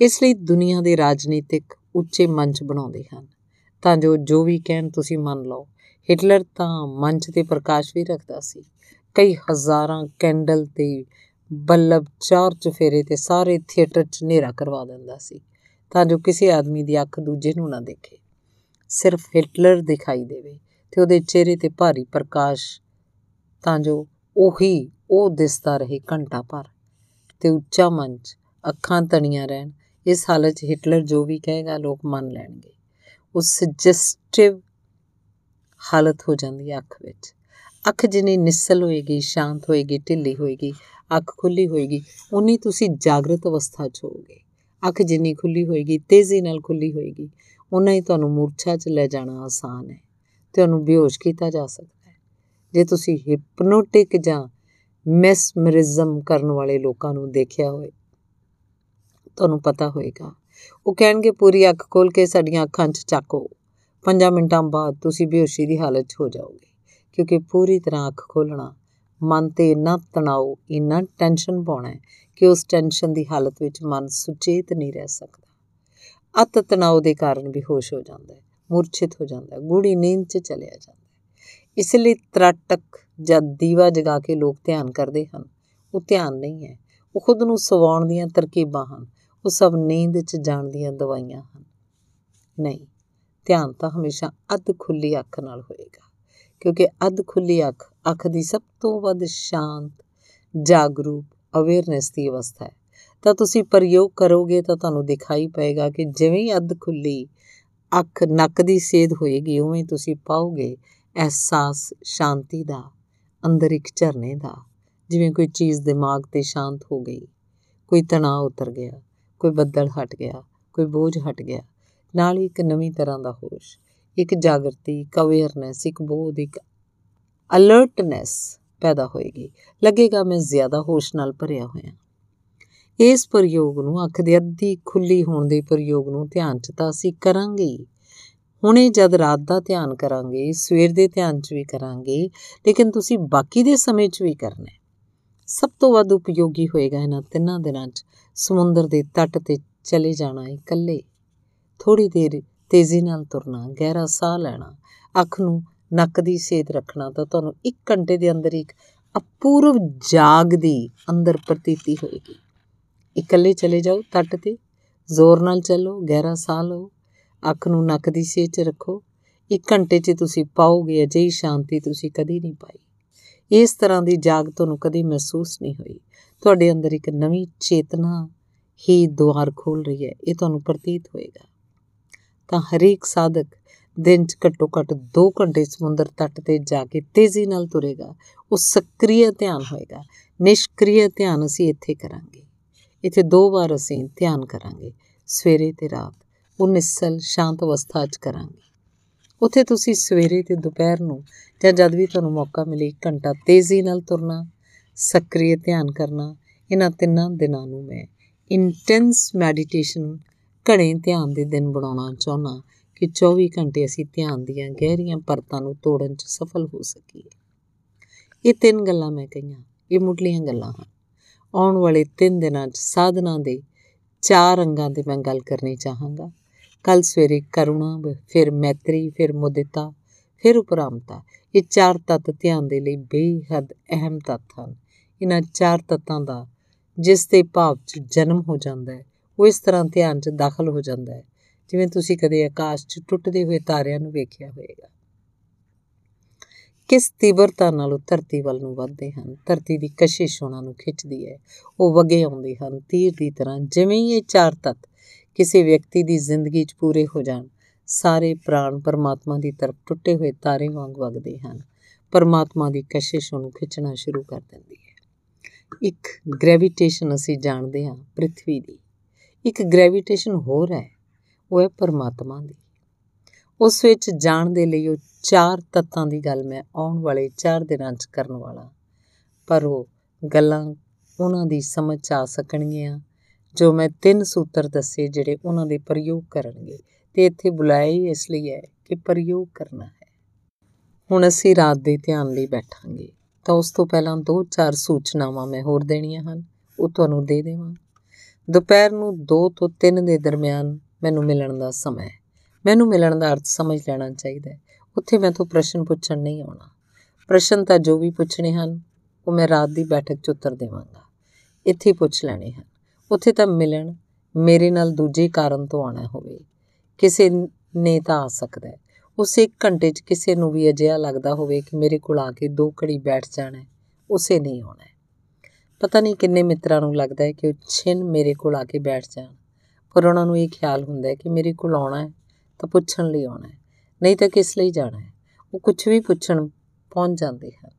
ਇਸ ਲਈ ਦੁਨੀਆ ਦੇ ਰਾਜਨੀਤਿਕ ਉੱਚੇ ਮੰਚ ਬਣਾਉਂਦੇ ਹਨ। ਤਾਂ ਜੋ ਜੋ ਵੀ ਕਹਿਣ ਤੁਸੀਂ ਮੰਨ ਲਓ ਹਿਟਲਰ ਤਾਂ ਮੰਚ ਤੇ ਪ੍ਰਕਾਸ਼ ਵੀ ਰੱਖਦਾ ਸੀ। ਕਈ ਹਜ਼ਾਰਾਂ ਕੈਂਡਲ ਤੇ ਬੱਲਬ ਚਾਰ ਚਫੇਰੇ ਤੇ ਸਾਰੇ ਥੀਏਟਰ 'ਚ ਹਨੇਰਾ ਕਰਵਾ ਦਿੰਦਾ ਸੀ। ਤਾਂ ਜੋ ਕਿਸੇ ਆਦਮੀ ਦੀ ਅੱਖ ਦੂਜੇ ਨੂੰ ਨਾ ਦੇਖੇ। ਸਿਰਫ ਹਿਟਲਰ ਦਿਖਾਈ ਦੇਵੇ। ਤੇ ਉਹਦੇ ਚਿਹਰੇ ਤੇ ਭਾਰੀ ਪ੍ਰਕਾਸ਼, ਤਾਂ ਜੋ ਉਹੀ ਉਹ ਦਿਸਦਾ ਰਹੇ ਘੰਟਾ ਭਰ। ਤੇ ਉੱਚਾ ਮੰਚ, ਅੱਖਾਂ ਤਣੀਆਂ ਰਹਿਣ, ਇਸ ਹਾਲਤ 'ਚ ਹਿਟਲਰ ਜੋ ਵੀ ਕਹੇਗਾ ਲੋਕ ਮੰਨ ਲੈਣਗੇ। ਉਹ ਸਜੈਸਟਿਵ ਹਾਲਤ ਹੋ ਜਾਂਦੀ ਹੈ ਅੱਖ ਵਿੱਚ। ਅੱਖ ਜਿੰਨੀ ਨਿਸਲ ਹੋਏਗੀ, ਸ਼ਾਂਤ ਹੋਏਗੀ, ਢਿੱਲੀ ਹੋਏਗੀ, ਅੱਖ ਖੁੱਲੀ ਹੋਏਗੀ, ਉਨੀ ਤੁਸੀਂ ਜਾਗਰਤ ਅਵਸਥਾ 'ਚ ਹੋਵੋਗੇ। ਅੱਖ ਜਿੰਨੀ ਖੁੱਲੀ ਹੋਏਗੀ, ਤੇਜ਼ੀ ਨਾਲ ਖੁੱਲੀ ਹੋਏਗੀ, ਉਨਾ ਹੀ ਤੁਹਾਨੂੰ ਮੂਰਛਾ 'ਚ ਲੈ ਜਾਣਾ ਆਸਾਨ ਹੈ। ਤੁਹਾਨੂੰ ਬੇਹੋਸ਼ ਕੀਤਾ ਜਾ ਸਕਦਾ ਹੈ। ਜੇ ਤੁਸੀਂ ਹਿਪਨੋਟਿਕ ਜਾਂ ਮੈਸਮਰਿਜ਼ਮ ਕਰਨ ਵਾਲੇ ਲੋਕਾਂ ਨੂੰ ਦੇਖਿਆ ਹੋਵੇ, ਤੁਹਾਨੂੰ ਪਤਾ ਹੋਏਗਾ। ਉਹ ਕਹਿਣਗੇ, ਪੂਰੀ ਅੱਖ ਖੋਲ ਕੇ ਸਾਡੀਆਂ ਅੱਖਾਂ 'ਚ ਚੱਕੋ। 5 ਮਿੰਟਾਂ ਬਾਅਦ ਤੁਸੀਂ ਬੇਹੋਸ਼ੀ ਦੀ ਹਾਲਤ 'ਚ ਹੋ ਜਾਓਗੇ। ਕਿਉਂਕਿ ਪੂਰੀ ਤਰ੍ਹਾਂ ਅੱਖ ਖੋਲਣਾ ਮਨ ਤੇ ਇੰਨਾ ਤਣਾਅ ਇੰਨਾ ਟੈਨਸ਼ਨ ਪਾਉਣਾ ਹੈ ਕਿ ਉਸ ਟੈਨਸ਼ਨ ਦੀ ਹਾਲਤ ਵਿੱਚ ਮਨ ਸੁਚੇਤ ਨਹੀਂ ਰਹਿ ਸਕਦਾ। ਅਤ ਤਣਾਅ ਦੇ ਕਾਰਨ ਵੀ ਹੋਸ਼ ਹੋ ਜਾਂਦਾ ਹੈ। ਮੂਰਛਿਤ ਹੋ ਜਾਂਦਾ ਹੈ ਗੂੜੀ ਨੀਂਦ 'ਚ ਚਲਿਆ ਜਾਂਦਾ ਹੈ। ਇਸ ਲਈ ਤਰਾਟਕ ਜਾਂ ਦੀਵਾ ਜਗਾ ਕੇ ਲੋਕ ਧਿਆਨ ਕਰਦੇ ਹਨ। ਉਹ ਧਿਆਨ ਨਹੀਂ ਹੈ। ਉਹ ਖੁਦ ਨੂੰ ਸਵਾਉਣ ਦੀਆਂ ਤਰਕੀਬਾਂ ਹਨ। ਉਹ ਸਭ ਨੀਂਦ 'ਚ ਜਾਣ ਦੀਆਂ ਦਵਾਈਆਂ ਹਨ। ਨਹੀਂ, ਧਿਆਨ ਤਾਂ ਹਮੇਸ਼ਾ ਅੱਧ ਖੁੱਲੀ ਅੱਖ ਨਾਲ ਹੋਏਗਾ, ਕਿਉਂਕਿ ਅੱਧ ਖੁੱਲੀ ਅੱਖ ਅੱਖ ਦੀ ਸਭ ਤੋਂ ਵੱਧ ਸ਼ਾਂਤ, ਜਾਗਰੂਕ ਅਵੇਅਰਨੈਸ ਦੀ ਅਵਸਥਾ ਹੈ। ਤਾਂ ਤੁਸੀਂ ਪ੍ਰਯੋਗ ਕਰੋਗੇ ਤਾਂ ਤੁਹਾਨੂੰ ਦਿਖਾਈ ਪਏਗਾ ਕਿ ਜਿਵੇਂ ਹੀ ਅੱਧ ਖੁੱਲੀ ਅੱਖ ਨੱਕ ਦੀ ਸੇਧ ਹੋਏਗੀ, ਉਵੇਂ ਤੁਸੀਂ ਪਾਓਗੇ ਅਹਿਸਾਸ ਸ਼ਾਂਤੀ ਦਾ, ਅੰਦਰ ਇੱਕ ਝਰਨੇ ਦਾ। ਜਿਵੇਂ ਕੋਈ ਚੀਜ਼ ਦਿਮਾਗ ਤੇ ਸ਼ਾਂਤ ਹੋ ਗਈ, ਕੋਈ ਤਣਾਅ ਉਤਰ ਗਿਆ, ਕੋਈ ਬੱਦਲ ਹਟ ਗਿਆ, ਕੋਈ ਬੋਝ ਹਟ ਗਿਆ, ਨਾਲ ਹੀ ਇੱਕ ਨਵੀਂ ਤਰ੍ਹਾਂ ਦਾ ਹੋਸ਼, ਇੱਕ ਜਾਗਰਤੀ, ਇੱਕ ਅਵੇਅਰਨੈਸ ਇੱਕ ਬੋਧ, ਇੱਕ ਅਲਰਟਨੈਸ ਪੈਦਾ ਹੋਏਗੀ। ਲੱਗੇਗਾ ਮੈਂ ਜ਼ਿਆਦਾ ਹੋਸ਼ ਨਾਲ ਭਰਿਆ ਹੋਇਆ। ਇਸ ਪ੍ਰਯੋਗ ਨੂੰ ਅੱਖ ਦੇ ਅੱਧੀ ਖੁੱਲੀ ਹੋਣ ਦੇ ਪ੍ਰਯੋਗ ਨੂੰ ਧਿਆਨ 'ਚ ਤਾਂ ਅਸੀਂ ਕਰਾਂਗੇ ਹੀ। ਹੁਣੇ ਜਦ ਰਾਤ ਦਾ ਧਿਆਨ ਕਰਾਂਗੇ, ਸਵੇਰ ਦੇ ਧਿਆਨ 'ਚ ਵੀ ਕਰਾਂਗੇ, ਲੇਕਿਨ ਤੁਸੀਂ ਬਾਕੀ ਦੇ ਸਮੇਂ 'ਚ ਵੀ ਕਰਨਾ ਹੈ। ਸਭ ਤੋਂ ਵੱਧ ਉਪਯੋਗੀ ਹੋਏਗਾ ਇਹਨਾਂ ਤਿੰਨਾਂ ਦਿਨਾਂ 'ਚ ਸਮੁੰਦਰ ਦੇ ਤੱਟ ਤੇ ਚਲੇ ਜਾਣਾ ਇਕੱਲੇ। ਥੋੜੀ ਦੇਰ ਤੇਜ਼ੀ ਨਾਲ ਤੁਰਨਾ, ਗਹਿਰਾ ਸਾਹ ਲੈਣਾ, ਅੱਖ ਨੂੰ ਨੱਕ ਦੀ ਸੇਧ ਰੱਖਣਾ ਤਾਂ ਤੁਹਾਨੂੰ 1 ਘੰਟੇ ਦੇ ਅੰਦਰ ਇੱਕ ਅਪੂਰਵ ਜਾਗ ਦੀ ਅੰਦਰ ਪ੍ਰਤੀਤੀ ਹੋਏਗੀ। ਇਕੱਲੇ ਚਲੇ ਜਾਓ ਤੱਟ ਤੇ, ਜ਼ੋਰ ਨਾਲ ਚੱਲੋ, ਗਹਿਰਾ ਸਾਹ ਲਓ। ਅੱਖ ਨੂੰ ਨੱਕ ਦੀ ਸੇਧ 'ਚ ਰੱਖੋ। 1 ਘੰਟੇ 'ਚ ਤੁਸੀਂ ਪਾਓਗੇ ਅਜਿਹੀ ਸ਼ਾਂਤੀ ਤੁਸੀਂ ਕਦੀ ਨਹੀਂ ਪਾਈ। ਇਸ ਤਰ੍ਹਾਂ ਦੀ ਜਾਗ ਤੁਹਾਨੂੰ ਕਦੀ ਮਹਿਸੂਸ ਨਹੀਂ ਹੋਈ। ਤੁਹਾਡੇ ਅੰਦਰ ਇੱਕ ਨਵੀਂ ਚੇਤਨਾ ਹੀ ਦੁਆਰ ਖੋਲ ਰਹੀ ਹੈ। ਇਹ ਤੁਹਾਨੂੰ ਪ੍ਰਤੀਤ ਹੋਏਗਾ। ਤਾਂ ਹਰੇਕ ਸਾਧਕ ਦਿਨ 'ਚ ਘੱਟੋ ਘੱਟ 2 ਘੰਟੇ ਸਮੁੰਦਰ ਤੱਟ ਤੇ ਜਾ ਕੇ ਤੇਜ਼ੀ ਨਾਲ ਤੁਰੇਗਾ। ਉਹ ਸਕਰੀय ਧਿਆਨ ਹੋਏਗਾ। ਨਿਸ਼ਕਰੀय ਧਿਆਨ ਅਸੀਂ ਇੱਥੇ ਕਰਾਂਗੇ। ਇੱਥੇ ਦੋ ਵਾਰ ਅਸੀਂ ਧਿਆਨ ਕਰਾਂਗੇ। ਸਵੇਰੇ ਤੇ ਰਾਤ। ਉਹ ਨਿਸਲ ਸ਼ਾਂਤ ਅਵਸਥਾ 'ਚ ਕਰਾਂਗੇ। ਉੱਥੇ ਤੁਸੀਂ ਸਵੇਰੇ ਤੇ ਦੁਪਹਿਰ ਨੂੰ ਜਾਂ ਜਦ ਵੀ ਤੁਹਾਨੂੰ ਮੌਕਾ ਮਿਲੇ ਇੱਕ ਘੰਟਾ ਤੇਜ਼ੀ ਨਾਲ ਤੁਰਨਾ ਸਕਰੀय ਧਿਆਨ ਕਰਨਾ, ਇਹਨਾਂ ਤਿੰਨਾਂ ਦਿਨਾਂ ਨੂੰ ਮੈਂ ਇੰਟੈਂਸ ਮੈਡੀਟੇਸ਼ਨ ਘਣੇ ਧਿਆਨ ਦੇ ਦਿਨ ਬਣਾਉਣਾ ਚਾਹੁੰਦਾ ਕਿ 24 ਘੰਟੇ ਅਸੀਂ ਧਿਆਨ ਦੀਆਂ ਗਹਿਰੀਆਂ ਪਰਤਾਂ ਨੂੰ ਤੋੜਨ 'ਚ ਸਫਲ ਹੋ ਸਕੀਏ। ਇਹ ਤਿੰਨ ਗੱਲਾਂ ਮੈਂ ਕਹੀਆਂ, ਇਹ ਮੁੱਢਲੀਆਂ ਗੱਲਾਂ ਹਨ। ਆਉਣ ਵਾਲੇ 3 ਦਿਨਾਂ 'ਚ ਸਾਧਨਾ ਦੇ ਚਾਰ ਅੰਗਾਂ ਤੇ ਮੈਂ ਗੱਲ ਕਰਨੀ ਚਾਹਾਂਗਾ। ਕੱਲ ਸਵੇਰੇ ਕਰੁਣਾ, ਫਿਰ ਮੈਤਰੀ, ਫਿਰ ਮੁਦਿਤਾ, ਫਿਰ ਉਪਰਾਮਤਾ। ਇਹ ਚਾਰ ਤੱਤ ਧਿਆਨ ਦੇ ਲਈ ਬੇਹੱਦ ਅਹਿਮ ਤੱਤ ਹਨ। ਇਹਨਾਂ ਚਾਰ ਤੱਤਾਂ ਦਾ ਜਿਸ ਦੇ ਭਾਵ 'ਚ ਜਨਮ ਹੋ ਜਾਂਦਾ ਹੈ, ਉਹ ਇਸ ਤਰ੍ਹਾਂ ਧਿਆਨ 'ਚ ਦਾਖਲ ਹੋ ਜਾਂਦਾ ਹੈ, ਜਿਵੇਂ ਤੁਸੀਂ ਕਦੇ ਆਕਾਸ਼ 'ਚ ਟੁੱਟਦੇ ਹੋਏ ਤਾਰਿਆਂ ਨੂੰ ਵੇਖਿਆ ਹੋਵੇਗਾ। ਕਿਸ ਤੀਬਰਤਾ ਨਾਲ ਉਹ ਧਰਤੀ ਵੱਲ ਨੂੰ ਵੱਧਦੇ ਹਨ, ਧਰਤੀ ਦੀ ਕਸ਼ਿਸ਼ ਉਹਨਾਂ ਨੂੰ ਖਿੱਚਦੀ ਹੈ, ਉਹ ਵਗੇ ਆਉਂਦੇ ਹਨ ਤੀਰ ਦੀ ਤਰ੍ਹਾਂ, ਜਿਵੇਂ ਹੀ ਇਹ ਚਾਰ ਤੱਤ ਕਿਸੇ ਵਿਅਕਤੀ ਦੀ ਜ਼ਿੰਦਗੀ 'ਚ ਪੂਰੇ ਹੋ ਜਾਣ। ਸਾਰੇ ਪ੍ਰਾਣ ਪਰਮਾਤਮਾ ਦੀ ਤਰਫ ਟੁੱਟੇ ਹੋਏ ਤਾਰੇ ਵਾਂਗ ਵਗਦੇ ਹਨ। ਪਰਮਾਤਮਾ ਦੀ ਕਸ਼ਿਸ਼ ਉਹਨੂੰ ਖਿੱਚਣਾ ਸ਼ੁਰੂ ਕਰ ਦਿੰਦੀ ਹੈ। ਇੱਕ ਗ੍ਰੈਵਿਟੇਸ਼ਨ ਅਸੀਂ ਜਾਣਦੇ ਹਾਂ ਪ੍ਰithvi ਦੀ। ਇੱਕ ਗ੍ਰੈਵਿਟੇਸ਼ਨ ਹੋਰ ਹੈ, ਉਹ ਹੈ ਪਰਮਾਤਮਾ ਦੀ। ਉਸ ਵਿੱਚ ਜਾਣ ਦੇ ਲਈ ਉਹ ਚਾਰ ਤੱਤਾਂ ਦੀ ਗੱਲ ਮੈਂ ਆਉਣ ਵਾਲੇ 4 ਦਿਨਾਂ 'ਚ ਕਰਨ ਵਾਲਾ। ਪਰ ਉਹ ਗੱਲਾਂ ਉਹਨਾਂ ਦੀ ਸਮਝ ਆ ਸਕਣਗੀਆਂ ਜੋ ਮੈਂ ਤਿੰਨ ਸੂਤਰ ਦੱਸੇ ਜਿਹੜੇ ਉਹਨਾਂ ਦੇ ਪ੍ਰਯੋਗ ਕਰਨਗੇ ਤੇ ਇੱਥੇ ਬੁਲਾਇਆ ਹੀ ਇਸ ਲਈ ਹੈ ਕਿ ਪ੍ਰਯੋਗ ਕਰਨਾ ਹੈ। ਹੁਣ ਅਸੀਂ ਰਾਤ ਦੇ ਧਿਆਨ ਲਈ ਬੈਠਾਂਗੇ। ਤਾਂ ਉਸ ਤੋਂ ਪਹਿਲਾਂ ਦੋ ਚਾਰ ਸੂਚਨਾਵਾਂ ਮੈਂ ਹੋਰ ਦੇਣੀਆਂ ਹਨ, ਉਹ ਤੁਹਾਨੂੰ ਦੇ ਦੇਵਾਂ। ਦੁਪਹਿਰ ਨੂੰ 2 ਤੋਂ 3 ਦੇ ਦਰਮਿਆਨ ਮੈਨੂੰ ਮਿਲਣ ਦਾ ਸਮਾਂ ਹੈ। ਮੈਨੂੰ ਮਿਲਣ ਦਾ ਅਰਥ ਸਮਝ ਲੈਣਾ ਚਾਹੀਦਾ ਹੈ। ਉੱਥੇ ਮੈਂ ਤੋਂ ਪ੍ਰਸ਼ਨ ਪੁੱਛਣ ਨਹੀਂ ਆਉਣਾ। ਪ੍ਰਸ਼ਨ ਤਾਂ ਜੋ ਵੀ ਪੁੱਛਣੇ ਹਨ, ਉਹ ਮੈਂ ਰਾਤ ਦੀ ਬੈਠਕ 'ਚ ਉੱਤਰ ਦੇਵਾਂਗਾ। ਇੱਥੇ ਹੀ ਪੁੱਛ ਲੈਣੇ ਹਨ। ਉੱਥੇ ਤਾਂ ਮਿਲਣ ਮੇਰੇ ਨਾਲ ਦੂਜੇ ਕਾਰਨ ਤੋਂ ਆਉਣਾ ਹੋਵੇ। ਕਿਸੇ ਨੇ ਤਾਂ ਆ ਸਕਦਾ ਹੈ। ਉਸੇ ਘੰਟੇ 'ਚ ਕਿਸੇ ਨੂੰ ਵੀ ਅਜਿਹਾ ਲੱਗਦਾ ਹੋਵੇ ਕਿ ਮੇਰੇ ਕੋਲ ਆ ਕੇ ਦੋ ਘੜੀ ਬੈਠ ਜਾਣਾ ਹੈ, ਉਸੇ ਨਹੀਂ ਆਉਣਾ ਹੈ। ਪਤਾ ਨਹੀਂ ਕਿੰਨੇ ਮਿੱਤਰਾਂ ਨੂੰ ਲੱਗਦਾ ਹੈ ਕਿ ਉਹ ਛਿਨ ਮੇਰੇ ਕੋਲ ਆ ਕੇ ਬੈਠ ਜਾਣ। ਪਰ ਉਹਨਾਂ ਨੂੰ ਇਹ ਖਿਆਲ ਹੁੰਦਾ ਹੈ ਕਿ ਮੇਰੇ ਕੋਲ ਆਉਣਾ ਹੈ ਤਾਂ ਪੁੱਛਣ ਲਈ ਆਉਣਾ ਹੈ, ਨਹੀਂ ਤਾਂ ਕਿਸ ਲਈ ਜਾਣਾ ਹੈ। ਉਹ ਕੁਝ ਵੀ ਪੁੱਛਣ ਪਹੁੰਚ ਜਾਂਦੇ ਹਨ।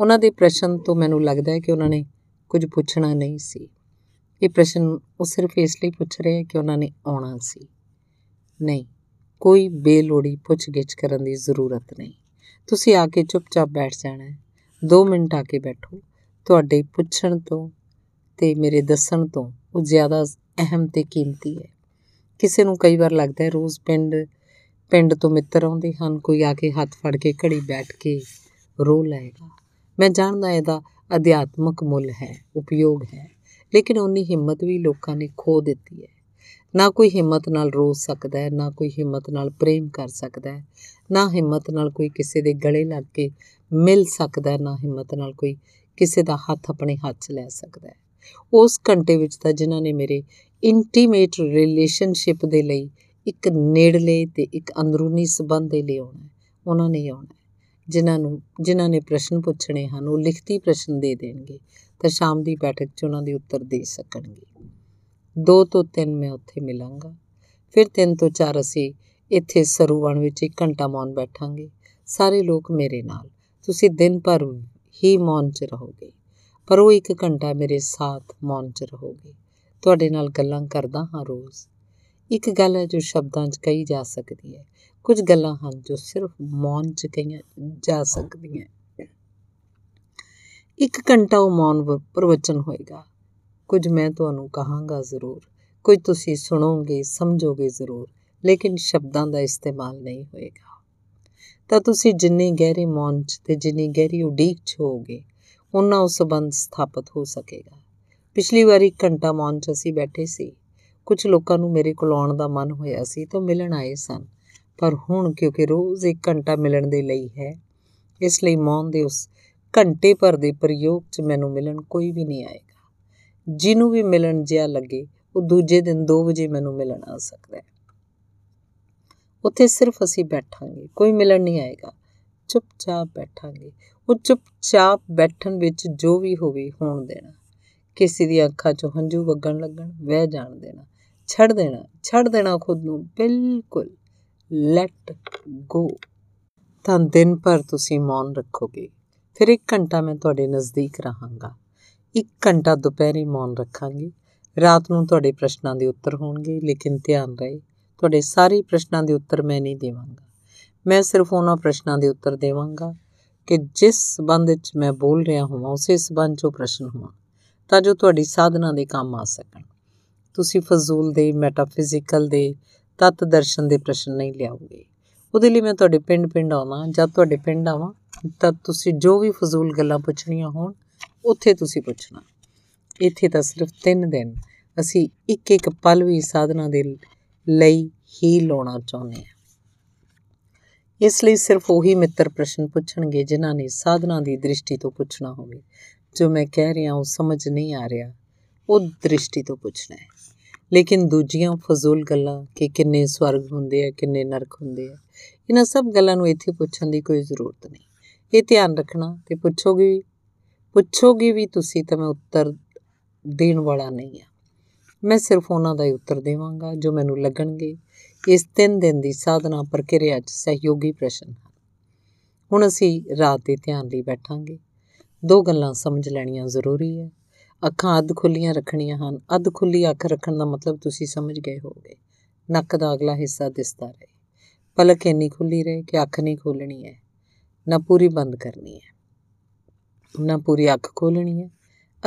ਉਹਨਾਂ ਦੇ ਪ੍ਰਸ਼ਨ ਤੋਂ ਮੈਨੂੰ ਲੱਗਦਾ ਹੈ ਕਿ ਉਹਨਾਂ ਨੇ ਕੁਝ ਪੁੱਛਣਾ ਨਹੀਂ ਸੀ। ਇਹ ਪ੍ਰਸ਼ਨ ਉਹ ਸਿਰਫ ਇਸ ਲਈ ਪੁੱਛ ਰਹੇ ਹੈ ਕਿ ਉਹਨਾਂ ਨੇ ਆਉਣਾ ਸੀ। ਨਹੀਂ, ਕੋਈ ਬੇਲੋੜੀ ਪੁੱਛ-ਗਿੱਛ ਕਰਨ ਦੀ ਜ਼ਰੂਰਤ ਨਹੀਂ। ਤੁਸੀਂ ਆ ਕੇ ਚੁੱਪਚਾਪ ਬੈਠ ਜਾਣਾ ਹੈ। 2 ਮਿੰਟ ਆ ਕੇ ਬੈਠੋ। ਤੁਹਾਡੇ ਪੁੱਛਣ ਤੋਂ ਤੇ ਮੇਰੇ ਦੱਸਣ ਤੋਂ ਉਹ ਜ਼ਿਆਦਾ ਅਹਿਮ ਤੇ ਕੀਮਤੀ ਹੈ। ਕਿਸੇ ਨੂੰ ਕਈ ਵਾਰ ਲੱਗਦਾ ਹੈ ਰੋਜ਼ ਪਿੰਡ ਪਿੰਡ ਤੋਂ ਮਿੱਤਰ ਆਉਂਦੇ ਹਨ। ਕੋਈ ਆ ਕੇ ਹੱਥ ਫੜ ਕੇ ਘੜੀ ਬੈਠ ਕੇ ਰੋ ਲਏਗਾ। ਮੈਂ ਜਾਣਦਾ ਇਹਦਾ ਅਧਿਆਤਮਕ ਮੁੱਲ ਹੈ, ਉਪਯੋਗ ਹੈ। ਲੇਕਿਨ ਉਨੀ ਹਿੰਮਤ ਵੀ ਲੋਕਾਂ ਨੇ ਖੋ ਦਿੱਤੀ ਹੈ। ਨਾ ਕੋਈ ਹਿੰਮਤ ਨਾਲ ਰੋ ਸਕਦਾ ਹੈ, ਨਾ ਕੋਈ ਹਿੰਮਤ ਨਾਲ ਪ੍ਰੇਮ ਕਰ ਸਕਦਾ ਹੈ, ਨਾ ਹਿੰਮਤ ਨਾਲ ਕੋਈ ਕਿਸੇ ਦੇ ਗਲੇ ਲੱਗ ਕੇ ਮਿਲ ਸਕਦਾ ਹੈ, ਨਾ ਹਿੰਮਤ ਨਾਲ ਕੋਈ ਕਿਸੇ ਦਾ ਹੱਥ ਆਪਣੇ ਹੱਥ 'ਚ ਲੈ ਸਕਦਾ ਹੈ। ਉਸ ਘੰਟੇ ਵਿੱਚ ਤਾਂ ਜਿਨ੍ਹਾਂ ਨੇ ਮੇਰੇ ਇੰਟੀਮੇਟ ਰਿਲੇਸ਼ਨਸ਼ਿਪ ਦੇ ਲਈ ਇੱਕ ਨੇੜਲੇ ਤੇ ਇੱਕ ਅੰਦਰੂਨੀ ਸਬੰਧ ਦੇ ਲਈ ਆਉਣਾ ਉਹਨਾਂ ਨੇ ਆਉਣਾ ਜਿਨ੍ਹਾਂ ਨੂੰ, ਜਿਨ੍ਹਾਂ ਨੇ ਪ੍ਰਸ਼ਨ ਪੁੱਛਣੇ ਹਨ, ਉਹ ਲਿਖਤੀ ਪ੍ਰਸ਼ਨ ਦੇ ਦੇਣਗੇ ਤਾਂ ਸ਼ਾਮ ਦੀ ਬੈਠਕ 'ਚ ਉਹਨਾਂ ਦੇ ਉੱਤਰ ਦੇ ਸਕਣਗੇ। 2 ਤੋਂ 3 ਮੈਂ ਉੱਥੇ ਮਿਲਾਂਗਾ। ਫਿਰ 3 ਤੋਂ 4 ਅਸੀਂ ਇੱਥੇ ਸਰੂਵਣ ਵਿੱਚ ਇੱਕ ਘੰਟਾ ਮੌਨ ਬੈਠਾਂਗੇ। ਸਾਰੇ ਲੋਕ ਮੇਰੇ ਨਾਲ। ਤੁਸੀਂ ਦਿਨ ਭਰ ਹੀ ਮੌਨ 'ਚ ਰਹੋਗੇ। ਪਰ ਉਹ ਇੱਕ ਘੰਟਾ ਮੇਰੇ ਸਾਥ ਮੌਨ 'ਚ ਰਹੋਗੇ। ਤੁਹਾਡੇ ਨਾਲ ਗੱਲਾਂ ਕਰਦਾ ਹਾਂ ਰੋਜ਼। ਇੱਕ ਗੱਲ ਹੈ ਜੋ ਸ਼ਬਦਾਂ 'ਚ ਕਹੀ ਜਾ ਸਕਦੀ ਹੈ। ਕੁਝ ਗੱਲਾਂ ਹਨ ਜੋ ਸਿਰਫ ਮੌਨ 'ਚ ਕਹੀਆਂ ਜਾ ਸਕਦੀਆਂ ਇੱਕ ਘੰਟਾ ਉਹ ਮੌਨ ਪ੍ਰਵਚਨ ਹੋਏਗਾ। ਕੁਝ ਮੈਂ ਤੁਹਾਨੂੰ ਕਹਾਂਗਾ ਜ਼ਰੂਰ। ਕੁਝ ਤੁਸੀਂ ਸੁਣੋਗੇ, ਸਮਝੋਗੇ ਜ਼ਰੂਰ, ਲੇਕਿਨ ਸ਼ਬਦਾਂ ਦਾ ਇਸਤੇਮਾਲ ਨਹੀਂ ਹੋਏਗਾ। ਤਾਂ ਤੁਸੀਂ ਜਿੰਨੇ ਗਹਿਰੇ ਮੌਨ 'ਚ ਤੇ ਜਿੰਨੀ ਗਹਿਰੀ ਉਡੀਕ 'ਚ ਹੋਗੇ ਉਹਨਾਂ ਉਹ ਸਬੰਧ ਸਥਾਪਿਤ ਹੋ ਸਕੇਗਾ। ਪਿਛਲੀ ਵਾਰੀ ਘੰਟਾ ਮੌਨ 'ਚ ਅਸੀਂ ਬੈਠੇ ਸੀ। ਕੁਝ ਲੋਕਾਂ ਨੂੰ ਮੇਰੇ ਕੋਲ ਆਉਣ ਦਾ ਮਨ ਹੋਇਆ ਸੀ ਤਾਂ ਮਿਲਣ ਆਏ ਸਨ। ਪਰ ਹੁਣ ਕਿਉਂਕਿ ਰੋਜ਼ ਇੱਕ ਘੰਟਾ ਮਿਲਣ ਦੇ ਲਈ ਹੈ, ਇਸ ਲਈ ਮੌਨ ਦੇ ਉਸ ਘੰਟੇ ਭਰ ਦੇ ਪ੍ਰਯੋਗ 'ਚ ਮੈਨੂੰ ਮਿਲਣ ਕੋਈ ਵੀ ਨਹੀਂ ਆਏਗਾ। ਜਿਹਨੂੰ ਵੀ ਮਿਲਣ ਜਿਆ ਲੱਗੇ, ਉਹ ਦੂਜੇ ਦਿਨ 2 ਵਜੇ ਮੈਨੂੰ ਮਿਲਣ ਆ ਸਕਦਾ ਹੈ। ਉੱਥੇ ਸਿਰਫ ਅਸੀਂ ਬੈਠਾਂਗੇ, ਕੋਈ ਮਿਲਣ ਨਹੀਂ ਆਏਗਾ। ਚੁੱਪਚਾਪ ਬੈਠਾਂਗੇ। ਉਹ ਚੁੱਪਚਾਪ ਬੈਠਣ ਵਿੱਚ ਜੋ ਵੀ ਹੋਵੇ ਹੋਣ ਦੇਣਾ। ਕਿਸੇ ਦੀ ਅੱਖਾਂ 'ਚੋਂ ਹੰਝੂ ਵਗਣ ਲੱਗਣ, ਵਹਿ ਜਾਣ ਦੇਣਾ, ਛੱਡ ਦੇਣਾ ਛੱਡ ਦੇਣਾ ਖੁਦ ਨੂੰ ਬਿਲਕੁਲ। ਲੈਟ ਗੋ ਤਾਂ ਦਿਨ ਭਰ ਤੁਸੀਂ ਮੌਨ ਰੱਖੋਗੇ। ਫਿਰ ਇੱਕ ਘੰਟਾ ਮੈਂ ਤੁਹਾਡੇ ਨਜ਼ਦੀਕ ਰਹਾਂਗਾ। ਇੱਕ ਘੰਟਾ ਦੁਪਹਿਰੇ ਮੌਨ ਰੱਖਾਂਗੇ। ਰਾਤ ਨੂੰ ਤੁਹਾਡੇ ਪ੍ਰਸ਼ਨਾਂ ਦੇ ਉੱਤਰ ਹੋਣਗੇ, ਲੇਕਿਨ ਧਿਆਨ ਰਹੇ, ਤੁਹਾਡੇ ਸਾਰੇ ਪ੍ਰਸ਼ਨਾਂ ਦੇ ਉੱਤਰ ਮੈਂ ਨਹੀਂ ਦੇਵਾਂਗਾ। ਮੈਂ ਸਿਰਫ ਉਹਨਾਂ ਪ੍ਰਸ਼ਨਾਂ ਦੇ ਉੱਤਰ ਦੇਵਾਂਗਾ ਕਿ ਜਿਸ ਸਬੰਧ ਵਿੱਚ ਮੈਂ ਬੋਲ ਰਿਹਾ ਹਾਂ ਉਸੇ ਸਬੰਧ 'ਚੋਂ ਪ੍ਰਸ਼ਨ ਹੋਣ, ਤਾਂ ਜੋ ਤੁਹਾਡੀ ਸਾਧਨਾ ਦੇ ਕੰਮ ਆ ਸਕਣ। ਤੁਸੀਂ ਫਜ਼ੂਲ ਦੇ ਮੈਟਾਫਿਜ਼ੀਕਲ ਦੇ ਤਤ ਦਰਸ਼ਨ ਦੇ ਪ੍ਰਸ਼ਨ ਨਹੀਂ ਲਿਆਓਗੇ ਉਹਦੇ ਲਈ ਮੈਂ ਤੁਹਾਡੇ ਪਿੰਡ-ਪਿੰਡ ਆਵਾਂ ਜਦ ਤੁਹਾਡੇ ਪਿੰਡ ਆਵਾਂ, ਤਾਂ ਤੁਸੀਂ ਜੋ ਵੀ ਫਜ਼ੂਲ ਗੱਲਾਂ ਪੁੱਛਣੀਆਂ ਹੋਣ, ਉੱਥੇ ਤੁਸੀਂ ਪੁੱਛਣਾ। ਇੱਥੇ ਤਾਂ ਸਿਰਫ 3 ਦਿਨ ਅਸੀਂ ਇੱਕ ਇੱਕ ਪਲ ਵੀ ਸਾਧਨਾ ਦੇ ਲਈ ਹੀ ਲਾਉਣਾ ਚਾਹੁੰਦੇ ਹਾਂ। ਇਸ ਲਈ ਸਿਰਫ ਉਹੀ ਮਿੱਤਰ ਪ੍ਰਸ਼ਨ ਪੁੱਛਣਗੇ, ਜਿਨ੍ਹਾਂ ਨੇ ਸਾਧਨਾ ਦੀ ਦ੍ਰਿਸ਼ਟੀ ਤੋਂ ਪੁੱਛਣਾ ਹੋਵੇ। ਜੋ ਮੈਂ ਕਹਿ ਰਿਹਾ, ਉਹ ਸਮਝ ਨਹੀਂ ਆ ਰਿਹਾ। ਉਹ ਦ੍ਰਿਸ਼ਟੀ ਤੋਂ ਪੁੱਛਣਾ ਹੈ। ਲੇਕਿਨ ਦੂਜੀਆਂ ਫਜ਼ੂਲ ਗੱਲਾਂ ਕਿ ਕਿੰਨੇ ਸਵਰਗ ਹੁੰਦੇ ਆ, ਕਿੰਨੇ ਨਰਕ ਹੁੰਦੇ ਆ, ਇਹਨਾਂ ਸਭ ਗੱਲਾਂ ਨੂੰ ਇੱਥੇ ਪੁੱਛਣ ਦੀ ਕੋਈ ਜ਼ਰੂਰਤ ਨਹੀਂ। ਇਹ ਧਿਆਨ ਰੱਖਣਾ ਤੇ ਪੁੱਛੋਗੇ ਪੁੱਛੋਗੇ ਵੀ ਤੁਸੀਂ ਤਾਂ ਮੈਂ ਉੱਤਰ ਦੇਣ ਵਾਲਾ ਨਹੀਂ ਆ। ਮੈਂ ਸਿਰਫ ਉਹਨਾਂ ਦਾ ਹੀ ਉੱਤਰ ਦੇਵਾਂਗਾ ਜੋ ਮੈਨੂੰ ਲੱਗਣਗੇ। ਇਸ ਤਿੰਨ ਦਿਨ ਦੀ ਸਾਧਨਾ ਪ੍ਰਕਿਰਿਆ 'ਚ ਸਹਿਯੋਗੀ ਪ੍ਰਸ਼ਨ ਹਨ। ਹੁਣ ਅਸੀਂ ਰਾਤ ਦੇ ਧਿਆਨ ਲਈ ਬੈਠਾਂਗੇ। ਦੋ ਗੱਲਾਂ ਸਮਝ ਲੈਣੀਆਂ ਜ਼ਰੂਰੀ ਹੈ। ਅੱਖਾਂ ਅੱਧ ਖੁੱਲੀਆਂ ਰੱਖਣੀਆਂ ਹਨ। ਅੱਧ ਖੁੱਲੀ ਅੱਖ ਰੱਖਣ ਦਾ ਮਤਲਬ ਤੁਸੀਂ ਸਮਝ ਗਏ ਹੋਗੇ ਨੱਕ ਦਾ ਅਗਲਾ ਹਿੱਸਾ ਦਿਸਦਾ ਰਹੇ। ਪਲਕ ਇੰਨੀ ਖੁੱਲੀ ਰਹੇ ਕਿ ਅੱਖ ਨਹੀਂ ਖੋਲਣੀ ਹੈ। ਨਾ ਪੂਰੀ ਬੰਦ ਕਰਨੀ ਹੈ। ਨਾ ਪੂਰੀ ਅੱਖ ਖੋਲਣੀ ਹੈ।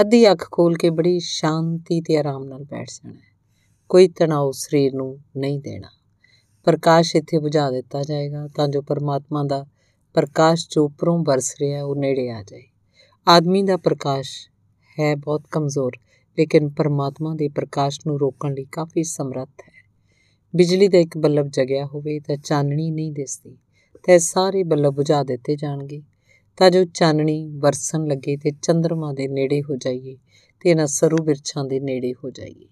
ਅੱਧੀ ਅੱਖ ਖੋਲ ਕੇ ਬੜੀ ਸ਼ਾਂਤੀ ਤੇ ਆਰਾਮ ਨਾਲ ਬੈਠ ਜਾਣਾ ਹੈ। ਕੋਈ ਤਣਾਅ ਸਰੀਰ ਨੂੰ ਨਹੀਂ ਦੇਣਾ। ਪ੍ਰਕਾਸ਼ ਇੱਥੇ ਬੁਝਾ ਦਿੱਤਾ ਜਾਏਗਾ ਤਾਂ ਜੋ ਪਰਮਾਤਮਾ ਦਾ ਪ੍ਰਕਾਸ਼ ਜੋ ਉੱਪਰੋਂ ਬਰਸ ਰਿਹਾ ਉਹ ਨੇੜੇ ਆ ਜਾਏ। ਆਦਮੀ ਦਾ ਪ੍ਰਕਾਸ਼ ਹੈ ਬਹੁਤ ਕਮਜ਼ੋਰ, ਲੇਕਿਨ ਪਰਮਾਤਮਾ ਦੇ ਪ੍ਰਕਾਸ਼ ਨੂੰ ਰੋਕਣ ਲਈ ਕਾਫੀ ਸਮਰੱਥ ਹੈ। ਬਿਜਲੀ ਦਾ ਇੱਕ ਬੱਲਬ ਜਗਿਆ ਹੋਵੇ ਤਾਂ ਚਾਨਣੀ ਨਹੀਂ ਦਿਸਦੀ, ਤੇ ਸਾਰੇ ਬੱਲਬ ਬੁਝਾ ਦਿੱਤੇ ਜਾਣਗੇ। ਤਾਂ ਜੋ ਚਾਨਣੀ ਵਰਸਣ ਲੱਗੇ ਤੇ ਚੰ드ਰਮਾ ਦੇ ਨੇੜੇ ਹੋ ਜਾਈਏ ਤੇ ਇਹਨਾਂ ਸਰੂ ਬਿਰਛਾਂ ਦੇ ਨੇੜੇ ਹੋ ਜਾਈਏ।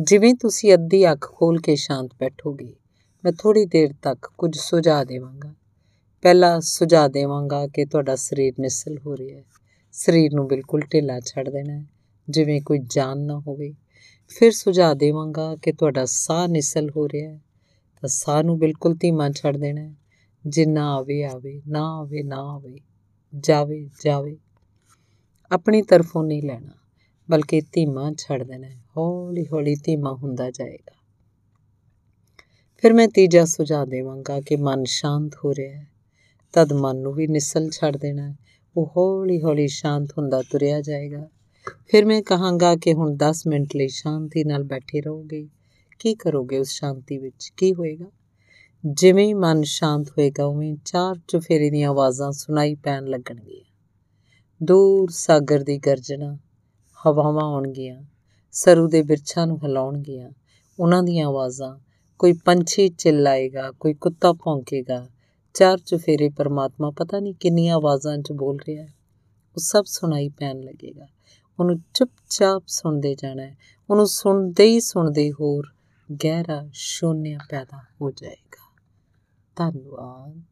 ਜਿਵੇਂ ਤੁਸੀਂ ਅੱਧੀ ਅੱਖ ਖੋਲ ਕੇ ਸ਼ਾਂਤ ਬੈਠੋਗੇ, ਮੈਂ ਥੋੜੀ ਦੇਰ ਤੱਕ ਕੁਝ ਸੁਝਾ ਦੇਵਾਂਗਾ। ਪਹਿਲਾ ਸੁਝਾ ਦੇਵਾਂਗਾ ਕਿ ਤੁਹਾਡਾ ਸਰੀਰ ਨਿਸਲ ਹੋ ਰਿਹਾ ਹੈ। ਸਰੀਰ ਨੂੰ ਬਿਲਕੁਲ ਢਿੱਲਾ ਛੱਡ ਦੇਣਾ ਹੈ। ਜਿਵੇਂ ਕੋਈ ਜਾਨ ਨਾ ਹੋਵੇ। ਫਿਰ ਸੁਝਾ ਦੇਵਾਂਗਾ ਕਿ ਤੁਹਾਡਾ ਸਾਹ ਨਿਸਲ ਹੋ ਰਿਹਾ ਹੈ। ਤਾਂ ਸਾਹ ਨੂੰ ਬਿਲਕੁਲ ਧੀਮਾ ਛੱਡ ਦੇਣਾ ਹੈ। ਜਿੰਨਾ ਆਵੇ ਆਵੇ, ਨਾ ਆਵੇ ਨਾ ਆਵੇ, ਜਾਵੇ ਜਾਵੇ। ਆਪਣੀ ਤਰਫੋਂ ਨਹੀਂ ਲੈਣਾ, ਬਲਕਿ ਧੀਮਾ ਛੱਡ ਦੇਣਾ ਹੈ। ਹੌਲੀ ਹੌਲੀ ਧੀਮਾ ਹੁੰਦਾ ਜਾਏਗਾ। ਫਿਰ ਮੈਂ ਤੀਜਾ ਸੁਝਾ ਦੇਵਾਂਗਾ ਕਿ ਮਨ ਸ਼ਾਂਤ ਹੋ ਰਿਹਾ ਹੈ। ਤਦ ਮਨ ਨੂੰ ਵੀ ਨਿਸਲ ਛੱਡ ਦੇਣਾ ਹੈ। ਉਹ ਹੌਲੀ ਹੌਲੀ ਸ਼ਾਂਤ ਹੁੰਦਾ ਤੁਰਿਆ ਜਾਏਗਾ। ਫਿਰ ਮੈਂ ਕਹਾਂਗਾ ਕਿ ਹੁਣ 10 ਮਿੰਟ ਲਈ ਸ਼ਾਂਤੀ ਨਾਲ ਬੈਠੇ ਰਹੋਗੇ। ਕੀ ਕਰੋਗੇ ਉਸ ਸ਼ਾਂਤੀ ਵਿੱਚ? ਕੀ ਹੋਏਗਾ? ਜਿਵੇਂ ਹੀ ਮਨ ਸ਼ਾਂਤ ਹੋਏਗਾ, ਉਵੇਂ ਚਾਰ ਚੁਫੇਰੇ ਦੀਆਂ ਆਵਾਜ਼ਾਂ ਸੁਣਾਈ ਪੈਣ ਲੱਗਣਗੀਆਂ। ਦੂਰ ਸਾਗਰ ਦੀ ਗਰਜਣਾ, ਹਵਾਵਾਂ ਆਉਣਗੀਆਂ ਸਰੂ ਦੇ ਬਿਰਛਾਂ ਨੂੰ ਹਿਲਾਉਣਗੀਆਂ। ਉਹਨਾਂ ਦੀਆਂ ਆਵਾਜ਼ਾਂ, ਕੋਈ ਪੰਛੀ ਚਿল্ਲਾਏਗਾ ਕੋਈ ਕੁੱਤਾ ਭੌਂਕੇਗਾ ਚਾਰ ਚੁਫੇਰੇ ਪਰਮਾਤਮਾ ਪਤਾ ਨਹੀਂ ਕਿੰਨੀਆਂ ਆਵਾਜ਼ਾਂ 'ਚ ਬੋਲ ਰਿਹਾ ਹੈ। ਉਹ ਸਭ ਸੁਣਾਈ ਪੈਣ ਲੱਗੇਗਾ। ਉਹਨੂੰ ਚੁੱਪਚਾਪ ਸੁਣਦੇ ਜਾਣਾ ਹੈ। ਉਹਨੂੰ ਸੁਣਦੇ ਹੀ ਸੁਣਦੇ ਹੋਰ ਗਹਿਰਾ ਸ਼ੂਨਿਆ ਪੈਦਾ ਹੋ ਜਾਏਗਾ। ਧੰਨਵਾਦ।